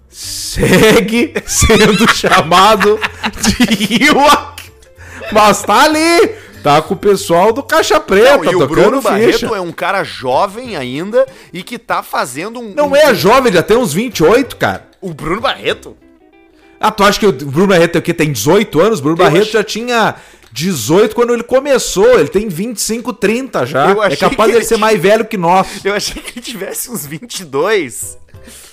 segue sendo (laughs) chamado de Ewok. Mas tá ali, tá com o pessoal do Caixa Preta, Não, e o Bruno ficha. Barreto é um cara jovem ainda e que tá fazendo um. Não um- é jovem, já tem uns 28, cara. O Bruno Barreto? Ah, tu acha que o Bruno Barreto é o quê? Tem 18 anos? O Bruno Eu Barreto ach- já tinha 18 quando ele começou. Ele tem 25, 30 já. É capaz de ele ser mais velho que nós. Eu achei que ele tivesse uns 22.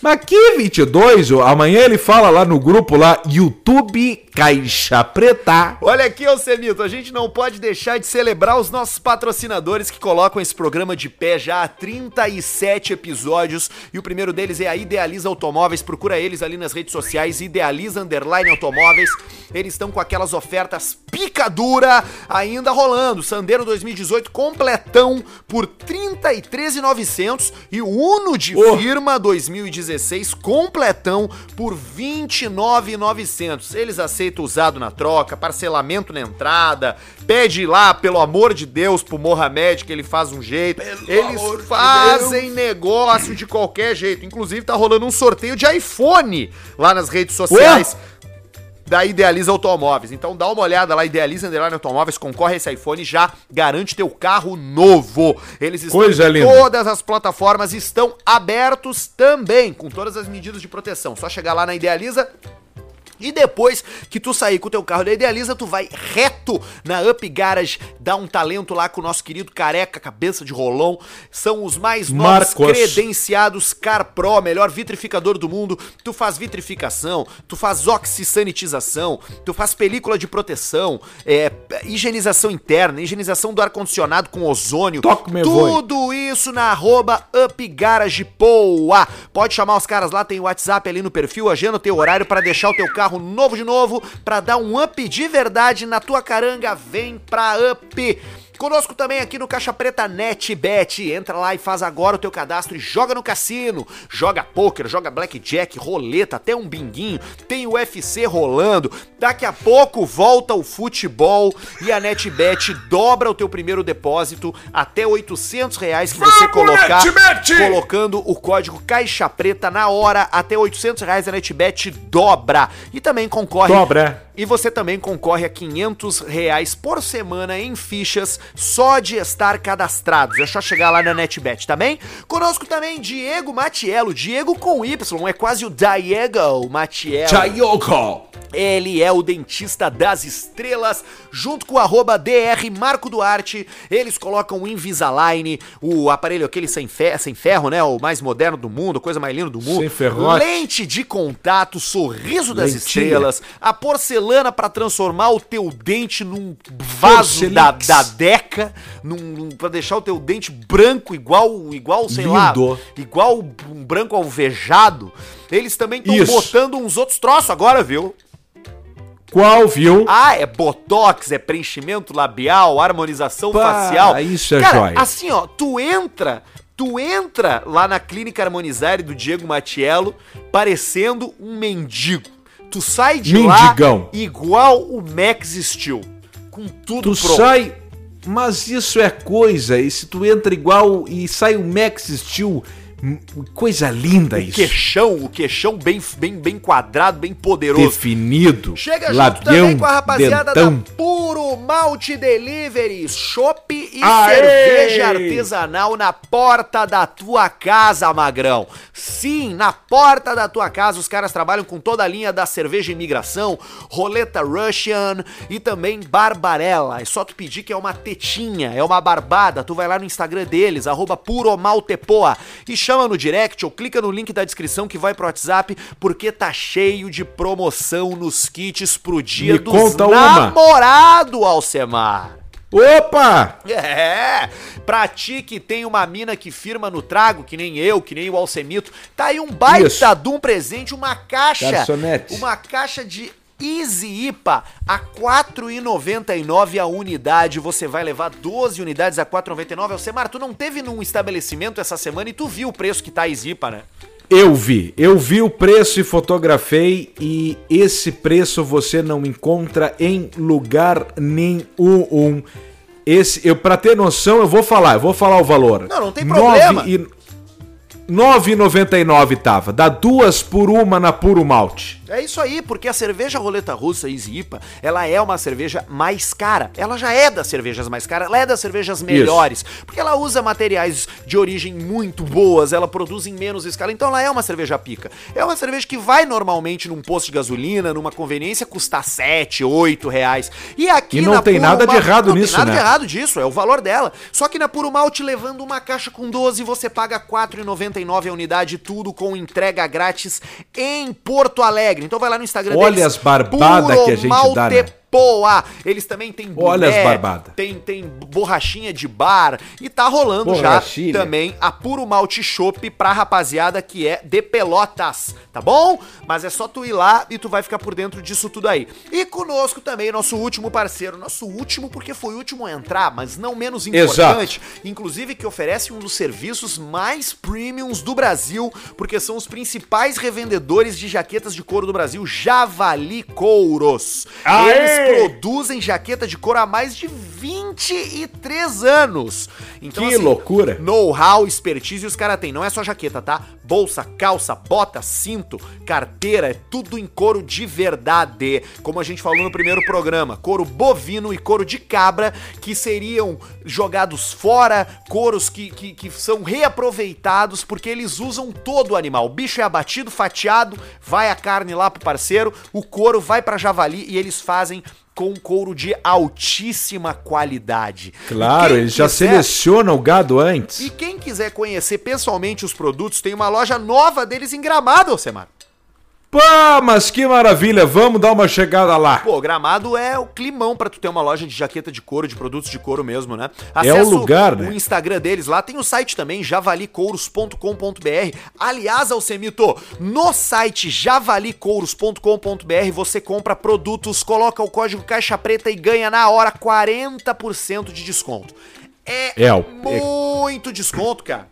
Mas que 22? ô? Amanhã ele fala lá no grupo lá, YouTube Caixa Preta. Olha aqui, ô Semito, a gente não pode deixar de celebrar os nossos patrocinadores que colocam esse programa de pé já há 37 episódios. E o primeiro deles é a Idealiza Automóveis. Procura eles ali nas redes sociais, Idealiza Underline Automóveis. Eles estão com aquelas ofertas picadura ainda rolando. Sandero 2018 completão por 33,900 e Uno de Oh. firma 2016 completão por 29,900. Eles aceitam usado na troca, parcelamento na entrada, pede lá, pelo amor de Deus, pro Mohamed que ele faz um jeito. Eles amor de fazem negócio de qualquer jeito. Inclusive tá rolando um sorteio de iPhone lá nas redes sociais. Da Idealiza Automóveis. Então dá uma olhada lá, Idealiza Underline Automóveis, concorre a esse iPhone e já garante teu carro novo. Eles estão Coisa em linda. todas as plataformas, estão abertos também, com todas as medidas de proteção. Só chegar lá na Idealiza e depois que tu sair com o teu carro da Idealiza, tu vai reto na Up Garage, dar um talento lá com o nosso querido careca, cabeça de rolão. São os mais novos Marcos. credenciados Car Pro, melhor vitrificador do mundo. Tu faz vitrificação, tu faz oxisanitização, tu faz película de proteção, é, higienização interna, higienização do ar-condicionado com ozônio. Toque me voe. Tudo isso na arroba Up Garage Poa. Pode chamar os caras lá, tem o WhatsApp ali no perfil, agenda o teu horário pra deixar o teu carro novo de novo, pra dar um up de verdade na tua caranga, vem pra Up. Conosco também aqui no Caixa Preta NetBet. Entra lá e faz agora o teu cadastro e joga no cassino. Joga poker, joga blackjack, roleta, até um binguinho. Tem o UFC rolando. Daqui a pouco volta o futebol e a NetBet dobra o teu primeiro depósito até 800 reais que você colocar NetBet! colocando o código Caixa Preta na hora até 800 reais a NetBet dobra. E também concorre Dobra. e você também concorre a 500 reais por semana em fichas só de estar cadastrados. É só chegar lá na NetBet, tá bem? Conosco também Diego Matiello, Diego com Y, é quase o Diego Matiello. Chayoko! Ele é o dentista das estrelas, junto com o arroba DR Marco Duarte. Eles colocam o Invisalign, o aparelho aquele sem, sem ferro, né? O mais moderno do mundo, coisa mais linda do mundo. Sem ferrote. Lente de contato, sorriso das Lentilha. estrelas, a porcelana pra transformar o teu dente num vaso da, Porcelix. da num, pra deixar o teu dente branco igual, igual sei lá, Lindo. igual um branco alvejado. Eles também estão botando uns outros troços agora, viu? Qual, viu? Ah, é botox, é preenchimento labial, harmonização Pá, facial. isso é Cara, jóia. assim, ó, tu entra, tu entra lá na clínica Harmonizare do Diego Matiello parecendo um mendigo. Tu sai de Mendigão. lá igual o Max Steel, com tudo Tu pronto. sai. Mas isso é coisa. E se tu entra igual e sai o Max Steel. Coisa linda o isso. queixão, o queixão bem, bem, bem quadrado, bem poderoso. Definido. Chega junto labião, também com a rapaziada dentão. da Puro Malte Delivery, chopp e Aê! cerveja artesanal na porta da tua casa, magrão. Sim, na porta da tua casa os caras trabalham com toda a linha da cerveja imigração, roleta Russian e também Barbarella. É só tu pedir que é uma tetinha, é uma barbada. Tu vai lá no Instagram deles, arroba puromaltepoa e chama no direct ou clica no link da descrição que vai pro WhatsApp porque tá cheio de promoção nos kits pro dia Me dos conta uma. namorado, Alcemar. Opa! É, pra ti que tem uma mina que firma no trago, que nem eu, que nem o Alcemito, tá aí um baita Isso. de um presente, uma caixa, Garçonete. uma caixa de Easy IPA a R$ 4,99 a unidade. Você vai levar 12 unidades a R$ 4,99. Alcemar, tu não teve num estabelecimento essa semana e tu viu o preço que tá a Easy IPA, né? Eu vi, eu vi o preço e fotografei e esse preço você não encontra em lugar nenhum. Esse, eu para ter noção, eu vou falar, eu vou falar o valor. Não, não tem problema. Nove e- 9,99 tava. Dá duas por uma na Puro Malte. É isso aí, porque a cerveja roleta russa Easy IPA, ela é uma cerveja mais cara. Ela já é das cervejas mais caras, ela é das cervejas melhores, porque ela usa materiais de origem muito boas, ela produz em menos escala, então ela é uma cerveja pica. É uma cerveja que vai normalmente num posto de gasolina, numa conveniência, custar 7, 8 reais. E aqui E não tem Puro nada de Malte- errado não nisso, tem nada né? de errado disso, é o valor dela. Só que na Puro Malte, levando uma caixa com 12, você paga R$ 4,99 a unidade, tudo com entrega grátis em Porto Alegre. Então vai lá no Instagram Olha as barbadas que a gente dá, né? Maltepoa. Eles também têm Olha as barbadas. tem, tem borrachinha de bar e tá rolando já também a Puro Malte Chopp pra rapaziada que é de Pelotas, tá bom? Mas é só tu ir lá e tu vai ficar por dentro disso tudo aí. E conosco também nosso último parceiro, nosso último porque foi o último a entrar, mas não menos importante, inclusive que oferece um dos serviços mais premiums do Brasil, porque são os principais revendedores de jaquetas de couro do Brasil, Javali Couros. Aê! Eles produzem jaqueta de couro há mais de 23 anos. Então, Que loucura. Know-how, expertise os caras têm. Não é só jaqueta, tá? Bolsa, calça, bota, cinto, carteira, é tudo em couro de verdade. Como a gente falou no primeiro programa, couro bovino e couro de cabra que seriam jogados fora, couros que, que, que são reaproveitados porque eles usam todo o animal. O bicho é abatido, fatiado, vai a carne lá pro parceiro, o couro vai pra javali e eles fazem com couro de altíssima qualidade. Claro, eles já quiser- selecionam o gado antes. e quem quiser conhecer pessoalmente os produtos, tem uma loja nova deles em Gramado, Alcemar. Pá, mas que maravilha, vamos dar uma chegada lá. Pô, Gramado é o climão pra tu ter uma loja de jaqueta de couro, de produtos de couro mesmo, né? É o lugar, né? o Instagram deles lá, tem o site também, javalicouros.com.br. Aliás, Alcemito, no site javalicouros.com.br você compra produtos, coloca o código caixa preta e ganha na hora 40% de desconto. É, É, o- muito desconto, cara.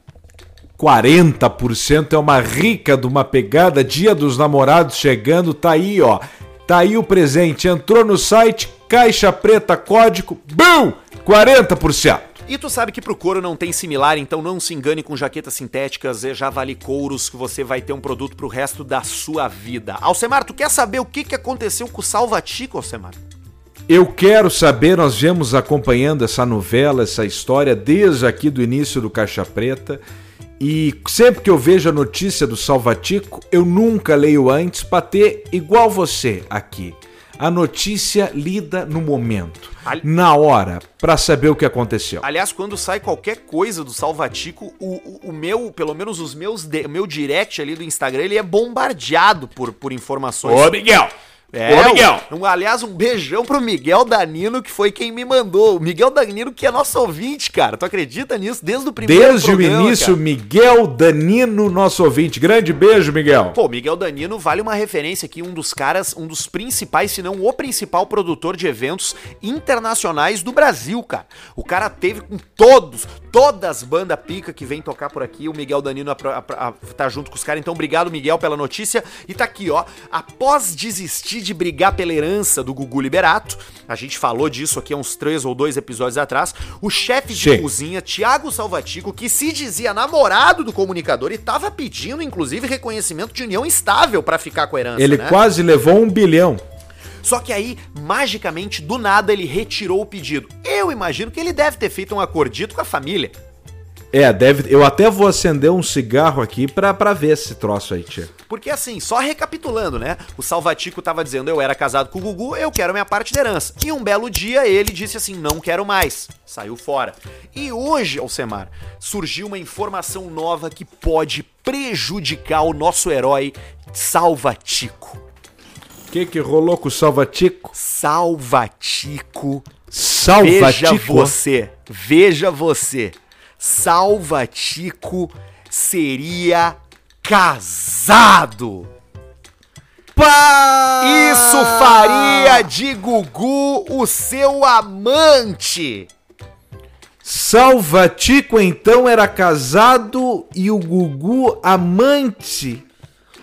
40% é uma rica de uma pegada, dia dos namorados chegando, tá aí, ó. Tá aí o presente. Entrou no site, caixa preta, código, BUM! 40%. E tu sabe que pro couro não tem similar, então não se engane com jaquetas sintéticas e javali couros que você vai ter um produto pro resto da sua vida. Alcemar, tu quer saber o que, que aconteceu com o Salvatico, Alcemar? Eu quero saber, nós viemos acompanhando essa novela, essa história, desde aqui do início do Caixa Preta. E sempre que eu vejo a notícia do Salvatico, eu nunca leio antes para ter, igual você aqui, a notícia lida no momento, Ali- na hora, para saber o que aconteceu. Aliás, quando sai qualquer coisa do Salvatico, o, o, o meu, pelo menos os meus, de- o meu direct ali do Instagram, ele é bombardeado por, por informações. Miguel! É, Ô, Miguel! um- aliás, um beijão pro Miguel Danilo, que foi quem me mandou. O Miguel Danilo, que é nosso ouvinte, cara. Tu acredita nisso? Desde o primeiro Desde programa, o início, cara. Miguel Danino, nosso ouvinte. Grande beijo, Miguel. Pô, Miguel Danilo vale uma referência aqui, um dos caras, um dos principais, se não o principal produtor de eventos internacionais do Brasil, cara. O cara teve com todos, todas as bandas pica que vem tocar por aqui, o Miguel Danilo apro- apro- a- tá junto com os caras. Então, obrigado, Miguel, pela notícia. E tá aqui, ó. Após desistir de brigar pela herança do Gugu Liberato, a gente falou disso aqui há uns três ou dois episódios atrás, o chefe de Sim. cozinha, Tiago Salvatico, que se dizia namorado do comunicador e tava pedindo, inclusive, reconhecimento de união estável pra ficar com a herança, Ele né? quase levou um bilhão. Só que aí, magicamente, do nada, ele retirou o pedido. Eu imagino que ele deve ter feito um acordito com a família. É, deve. Eu até vou acender um cigarro aqui pra, pra ver esse troço aí, tia. Porque assim, só recapitulando, né? O Salvatico tava dizendo, eu era casado com o Gugu, eu quero minha parte da herança. E um belo dia ele disse assim, não quero mais. Saiu fora. E hoje, Alcemar, surgiu uma informação nova que pode prejudicar o nosso herói Salvatico. O que que rolou com o Salvatico? Salvatico Salvatico? Veja você, veja você. Salvatico seria casado. Pá! Isso faria de Gugu o seu amante. Salvatico então era casado e o Gugu amante.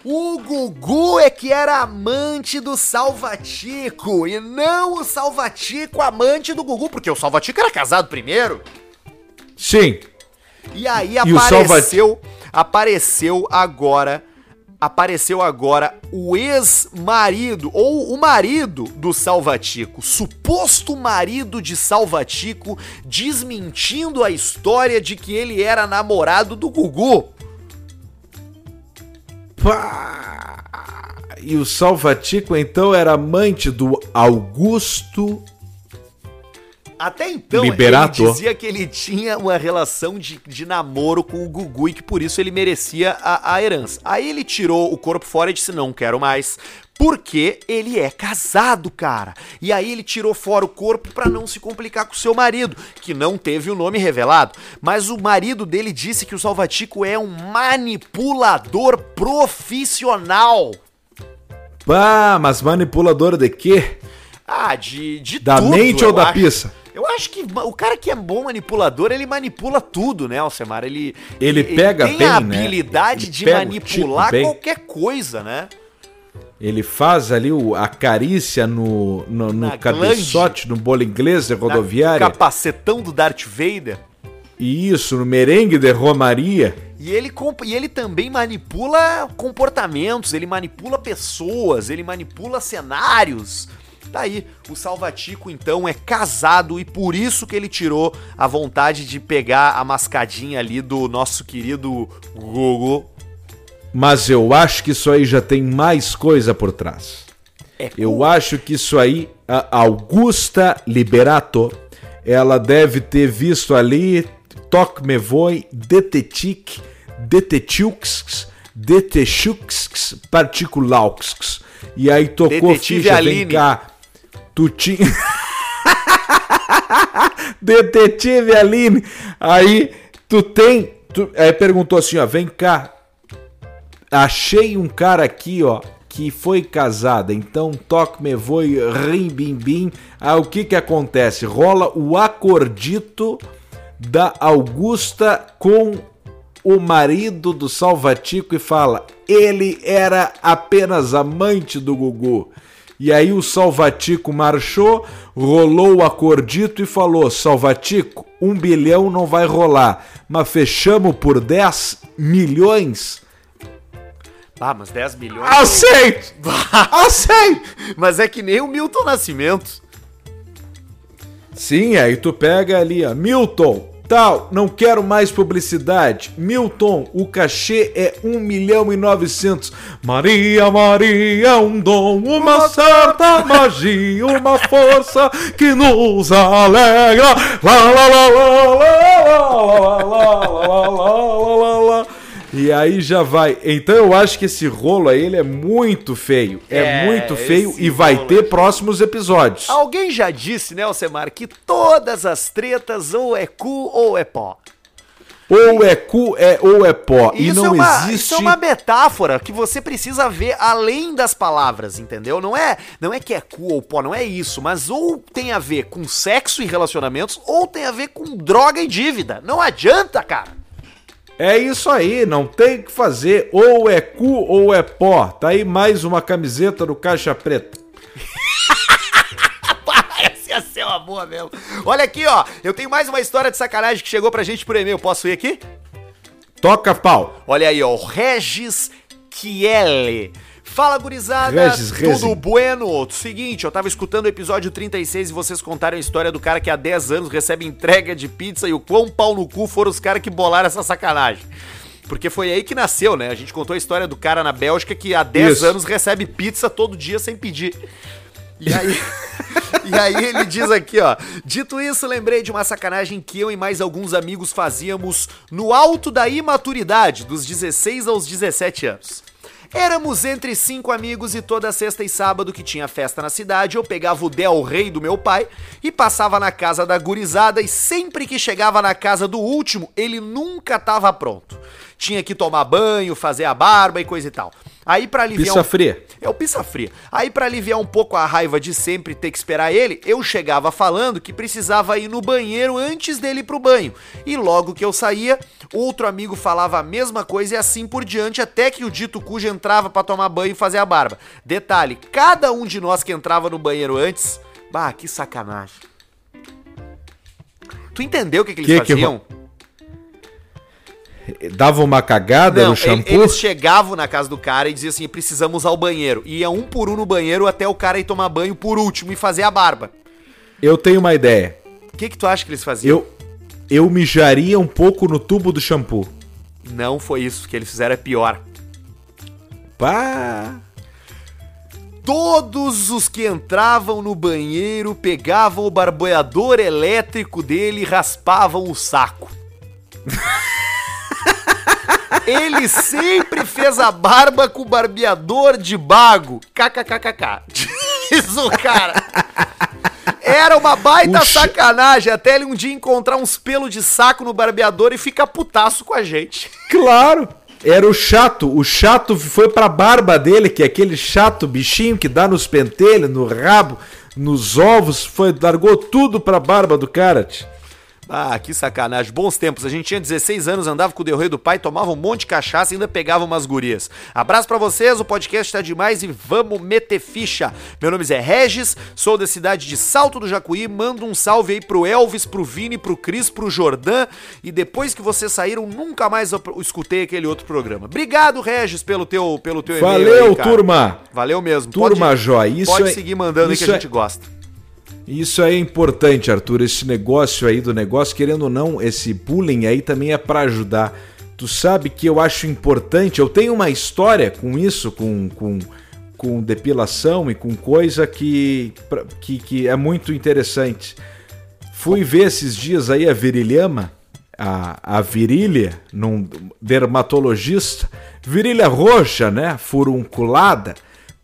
O Gugu é que era amante do Salvatico e não o Salvatico amante do Gugu, porque o Salvatico era casado primeiro. Sim. E aí E apareceu, apareceu agora, apareceu agora o ex-marido ou o marido do Salvatico, suposto marido de Salvatico, desmentindo a história de que ele era namorado do Gugu. Pá! E o Salvatico então era amante do Augusto. Até então, ele dizia que ele tinha uma relação de, de namoro com o Gugu e que por isso ele merecia a, a herança. Aí ele tirou o corpo fora e disse: Não quero mais. Porque ele é casado, cara. E aí ele tirou fora o corpo pra não se complicar com o seu marido, que não teve o nome revelado. Mas o marido dele disse que o Salvatico é um manipulador profissional. Pá, mas manipulador de quê? Ah, de, de Da tudo, mente ou da acho. pizza? Eu acho que o cara que é bom manipulador, ele manipula tudo, né, Alcemar? Ele, Ele pega tem bem, a né? habilidade Ele de manipular tipo qualquer coisa, né? Ele faz ali o, a carícia no, no, no cabeçote, no bolo inglês de Na- rodoviária. Capacetão do Darth Vader. E isso, no merengue de Romaria. E ele, e ele também manipula comportamentos, ele manipula pessoas, ele manipula cenários. Tá aí, o Salvatico então é casado e por isso que ele tirou a vontade de pegar a mascadinha ali do nosso querido Gugu. Mas eu acho que isso aí já tem mais coisa por trás. É Eu acho que isso aí, a Augusta Liberato, ela deve ter visto ali Toque Me Voe, Detetic, Detetiux, Detechux, Particulaux. E aí tocou Detetive ficha, Aline. vem cá. Tu tinha... (laughs) Detetive Aline. Aí tu tem... Tu... Aí perguntou assim, ó, vem cá, achei um cara aqui, ó, que foi casada. Então, toque me voe, rim bim bim. Ah, o que que acontece? Rola o acordito da Augusta com o marido do Salvatico e fala: ele era apenas amante do Gugu. E aí o Salvatico marchou, rolou o acordito e falou: Salvatico, um bilhão não vai rolar, mas fechamos por 10 milhões. Ah, mas 10 milhões. Aceito! Aceito! (laughs) Mas é que nem o Milton Nascimento. Sim, aí tu pega ali, ó, Milton, tal, não quero mais publicidade. Milton, o cachê é 1 milhão e 900. Maria, Maria, um dom, uma certa magia, uma força que nos alegra. Lá, lá, lá, lá, lá, lá, lá, lá, lá, lá, lá, lá. E aí já vai. Então eu acho que esse rolo aí ele é muito feio. É, É, muito feio e vai ter próximos episódios. Alguém já disse, né, Alcemar, que todas as tretas ou é cu ou é pó. Ou é cu é ou é pó. e Isso, não é uma, existe. isso é uma metáfora que você precisa ver além das palavras, entendeu? Não é, não é que é cu ou pó, não é isso, mas ou tem a ver com sexo e relacionamentos, ou tem a ver com droga e dívida. Não adianta, cara. É isso aí, não tem o que fazer. Ou é cu ou é pó. Tá aí mais uma camiseta do Caixa Preta. (laughs) Essa ia ser uma boa mesmo. Olha aqui, ó. Eu tenho mais uma história de sacanagem que chegou pra gente por e-mail. Posso ir aqui? Toca pau. Olha aí, ó. o Regis Chiele. Fala, gurizada. Regis, Tudo Regis. bueno? Seguinte, eu tava escutando o episódio 36 e vocês contaram a história do cara que há 10 anos recebe entrega de pizza e o quão pau no cu foram os caras que bolaram essa sacanagem. Porque foi aí que nasceu, né? A gente contou a história do cara na Bélgica que há 10 Isso. anos recebe pizza todo dia sem pedir. E aí, (laughs) e aí ele diz aqui, ó. Dito isso, lembrei de uma sacanagem que eu e mais alguns amigos fazíamos no alto da imaturidade, dos 16 aos 17 anos. Éramos entre cinco amigos e toda sexta e sábado que tinha festa na cidade, eu pegava o Del Rey do meu pai e passava na casa da gurizada e sempre que chegava na casa do último, ele nunca tava pronto. Tinha que tomar banho, fazer a barba e coisa e tal. Aí pra aliviar Pizza um- fria. é o pizza fria. Aí, pra aliviar um pouco a raiva de sempre ter que esperar ele, eu chegava falando que precisava ir no banheiro antes dele ir pro banho. E logo que eu saía, outro amigo falava a mesma coisa e assim por diante, até que o dito cujo entrava pra tomar banho e fazer a barba. Detalhe: cada um de nós que entrava no banheiro antes. Bah, que sacanagem. Tu entendeu o que, que eles Que que faziam? Dava uma cagada Não, no shampoo. eles chegavam na casa do cara e diziam assim: precisamos usar o banheiro. Ia um por um no banheiro até o cara ir tomar banho por último e fazer a barba. Eu tenho uma ideia. O que, que tu acha que eles faziam? Eu, eu mijaria um pouco no tubo do shampoo. Não foi isso, o que eles fizeram é pior. Pá! Todos os que entravam no banheiro pegavam o barbeador elétrico dele e raspavam o saco. (laughs) Ele sempre fez a barba com o barbeador de bago. KKKKK. Diz o cara. Era uma baita cha- sacanagem até ele um dia encontrar uns pelos de saco no barbeador e ficar putaço com a gente. Claro! Era o chato. O chato foi pra barba dele, que é aquele chato bichinho que dá nos pentelhos, no rabo, nos ovos. Foi, largou tudo pra barba do cara. tch. Ah, que sacanagem. Bons tempos. A gente tinha 16 anos, andava com o Del Rey do pai, tomava um monte de cachaça e ainda pegava umas gurias. Abraço pra vocês, o podcast tá demais e vamos meter ficha. Meu nome é Regis, sou da cidade de Salto do Jacuí. Mando um salve aí pro Elvis, pro Vini, pro Cris, pro Jordan. E depois que vocês saíram, nunca mais eu escutei aquele outro programa. Obrigado, Regis, pelo teu, pelo teu e-mail. Valeu, aí, turma! Valeu mesmo. Turma jóia, isso pode é- seguir mandando aí que isso a é- gente gosta. Isso é importante, Arthur. Esse negócio aí do negócio, querendo ou não, esse bullying aí também é pra ajudar. Tu sabe que eu acho importante. Eu tenho uma história com isso, com, com, com depilação e com coisa que, que, que é muito interessante. Fui ver esses dias aí a virilhama, a, a virilha, num dermatologista. Virilha roxa, né? Furunculada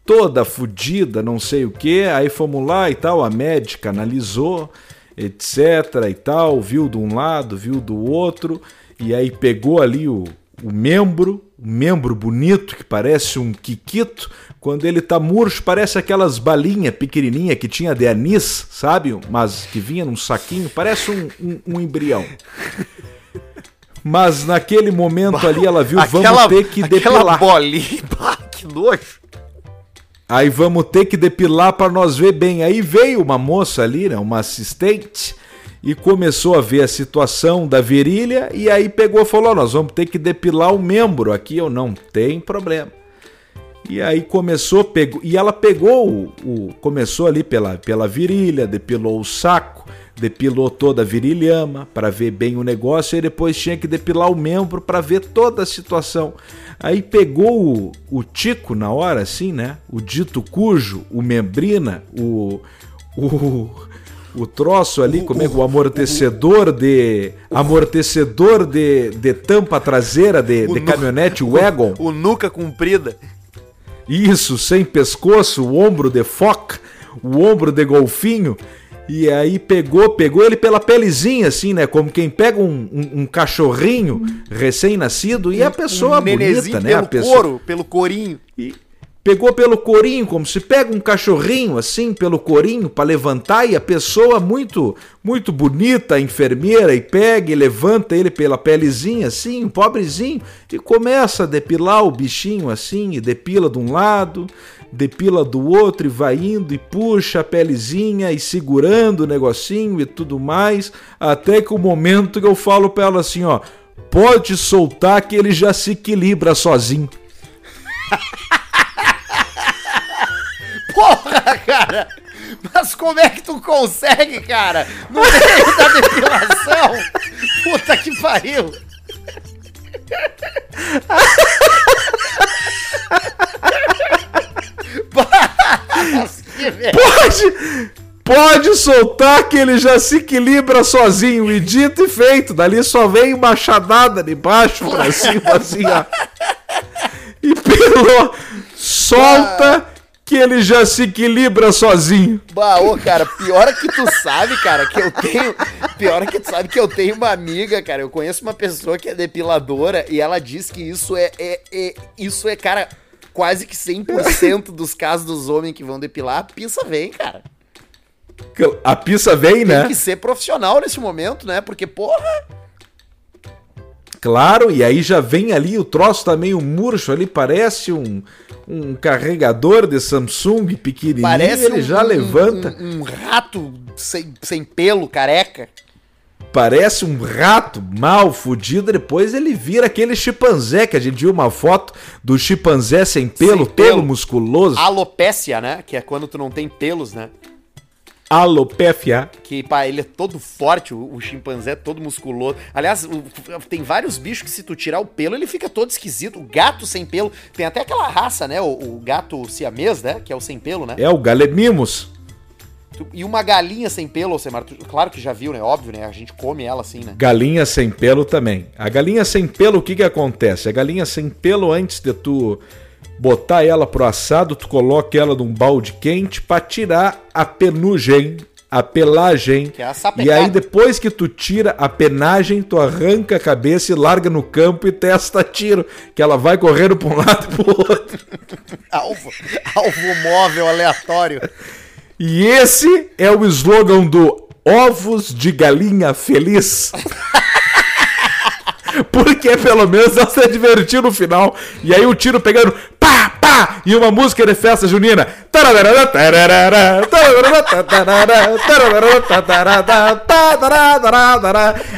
toda fodida, não sei o que. Aí fomos lá e tal, a médica analisou, etc e tal, viu de um lado, viu do outro, e aí pegou ali o, o membro, um membro bonito que parece um quiquito. Quando ele tá murcho, parece aquelas balinhas pequenininhas que tinha de anis, sabe? Mas que vinha num saquinho, parece um, um, um embrião. Mas naquele momento ali ela viu, vamos ter que aquela depilar. bolinha, (laughs) bah, que nojo. Aí vamos ter que depilar para nós ver bem. Aí veio uma moça ali, né, uma assistente, e começou a ver a situação da virilha e aí pegou e falou: "Ó, "Nós vamos ter que depilar o membro aqui, eu não tem problema". E aí começou, pegou, e ela pegou o, o- começou ali pela, pela virilha, depilou o saco, depilou toda a virilhama para ver bem o negócio e depois tinha que depilar o membro para ver toda a situação. Aí pegou o, o Tico na hora, assim, né? O dito cujo, o membrina, o. o o troço ali, como é que o amortecedor de amortecedor de, de tampa traseira de, de caminhonete wagon. (laughs) O nuca comprida. Isso, sem pescoço, o ombro de foca, o ombro de golfinho. E aí pegou, pegou ele pela pelezinha, assim, né? Como quem pega um, um, um cachorrinho recém-nascido e a pessoa um bonita, né? Pelo pessoa... couro, pelo corinho. E pegou pelo corinho, como se pega um cachorrinho assim pelo corinho para levantar e a pessoa muito muito bonita, a enfermeira, e pega e levanta ele pela pelezinha assim, pobrezinho, e começa a depilar o bichinho assim, e depila de um lado, depila do outro e vai indo e puxa a pelezinha e segurando o negocinho e tudo mais, até que o momento que eu falo para ela assim, ó, pode soltar que ele já se equilibra sozinho. (laughs) Porra, cara! Mas como é que tu consegue, cara? No meio da depilação? Puta que pariu! (laughs) (laughs) Pode! Pode soltar que ele já se equilibra sozinho. E dito e feito, dali só vem machadada de baixo pra cima, assim, ó. E pelo. Solta que ele já se equilibra sozinho. Bah, ô, cara, pior é que tu sabe, cara, que eu tenho. Pior é que tu sabe que eu tenho uma amiga, cara. Eu conheço uma pessoa que é depiladora e ela diz que isso é. é, é isso é, cara, quase que 100% dos casos dos homens que vão depilar, a pizza vem, cara. A pizza vem, né? Tem que ser profissional nesse momento, né? Porque, porra. Claro, e aí já vem ali o troço tá meio murcho ali, parece um, um carregador de Samsung pequenininho, Parece ele um, já um- levanta. Um, um rato sem, sem pelo, careca. Parece um rato mal fudido, depois ele vira aquele chimpanzé que a gente viu uma foto do chimpanzé sem pelo, Sem pelo. todo musculoso. Alopécia, né? Que é quando tu não tem pelos, né? Alopéfia. Que, pá, ele é todo forte, o, o chimpanzé é todo musculoso. Aliás, o- tem vários bichos que se tu tirar o pelo, ele fica todo esquisito. O gato sem pelo, tem até aquela raça, né? O, o gato siamês, né? Que é o sem pelo, né? É o Galemimos. E uma galinha sem pelo, Alcemar, tu- claro que já viu, né? Óbvio, né? A gente come ela assim, né? Galinha sem pelo também. A galinha sem pelo, o que que acontece? A galinha sem pelo, antes de tu botar ela pro assado, tu coloca ela num balde quente pra tirar a penugem, a pelagem. Que é a e sapecada. aí depois que tu tira a penagem, tu arranca a cabeça e larga no campo e testa tiro, que ela vai correndo pra um lado e pro outro. (laughs) Alvo, alvo móvel aleatório. E esse é o slogan do Ovos de Galinha Feliz. (laughs) Porque pelo menos ela se divertiu no final. E aí o tiro pegando pá, pá, e uma música de festa junina.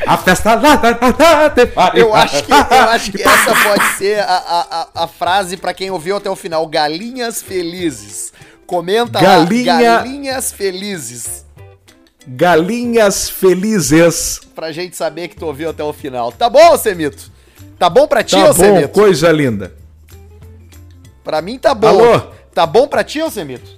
A festa. Eu acho que, eu acho que (laughs) essa pode ser a, a, a, a frase pra quem ouviu até o final. Galinhas felizes. Comenta Galinha- lá, galinhas felizes. Galinhas felizes. Pra gente saber que tu ouviu até o final. Tá bom, Semito? Tá bom pra ti, Tá bom, Semito? coisa linda. Pra mim tá bom. Alô? Tá bom pra ti, Semito?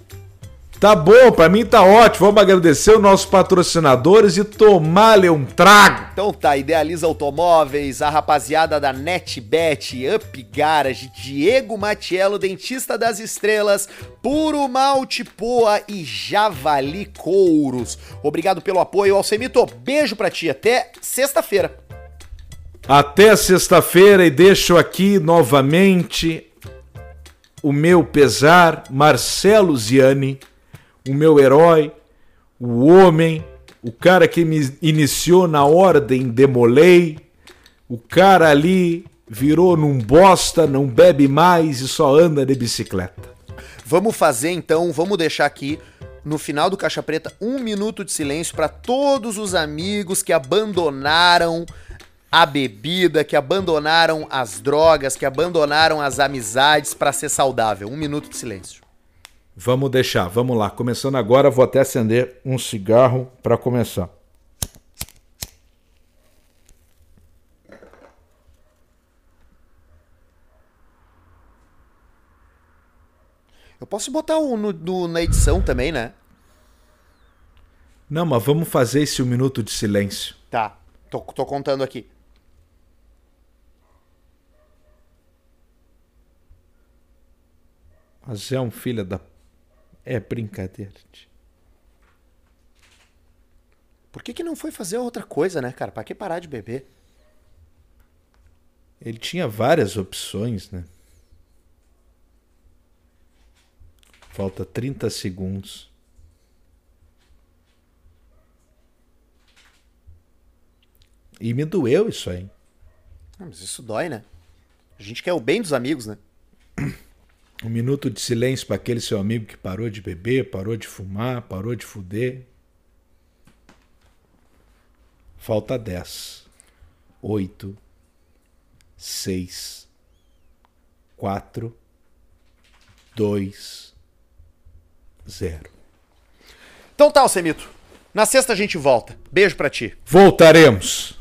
Tá bom, pra mim tá ótimo. Vamos agradecer os nossos patrocinadores e tomar-lhe um trago. Então tá, Idealiza Automóveis, a rapaziada da NetBet, Up Garage, Diego Matiello, Dentista das Estrelas, Puro Malte Poa e Javali Couros. Obrigado pelo apoio, Alcemito. Beijo pra ti, até sexta-feira. Até sexta-feira e deixo aqui novamente o meu pesar, Marcelo Ziani, o meu herói, o homem, o cara que me iniciou na ordem Demolei, o cara ali virou num bosta, não bebe mais e só anda de bicicleta. Vamos fazer então, vamos deixar aqui no final do Caixa Preta um minuto de silêncio para todos os amigos que abandonaram a bebida, que abandonaram as drogas, que abandonaram as amizades para ser saudável. Um minuto de silêncio. Vamos deixar, vamos lá. Começando agora, vou até acender um cigarro para começar. Eu posso botar um no, no, na edição também, né? Não, mas vamos fazer esse um minuto de silêncio. Tá, tô, tô contando aqui. Mas é um filho da é brincadeira. Por que, que não foi fazer outra coisa, né, cara? Pra que parar de beber? Ele tinha várias opções, né? Falta 30 segundos. E me doeu isso aí. Ah, mas isso dói, né? A gente quer o bem dos amigos, né? (coughs) Um minuto de silêncio para aquele seu amigo que parou de beber, parou de fumar, parou de fuder. Falta 10. 8. 6. 4. 2. 0. Então tá, Alcemito. Na sexta a gente volta. Beijo pra ti. Voltaremos!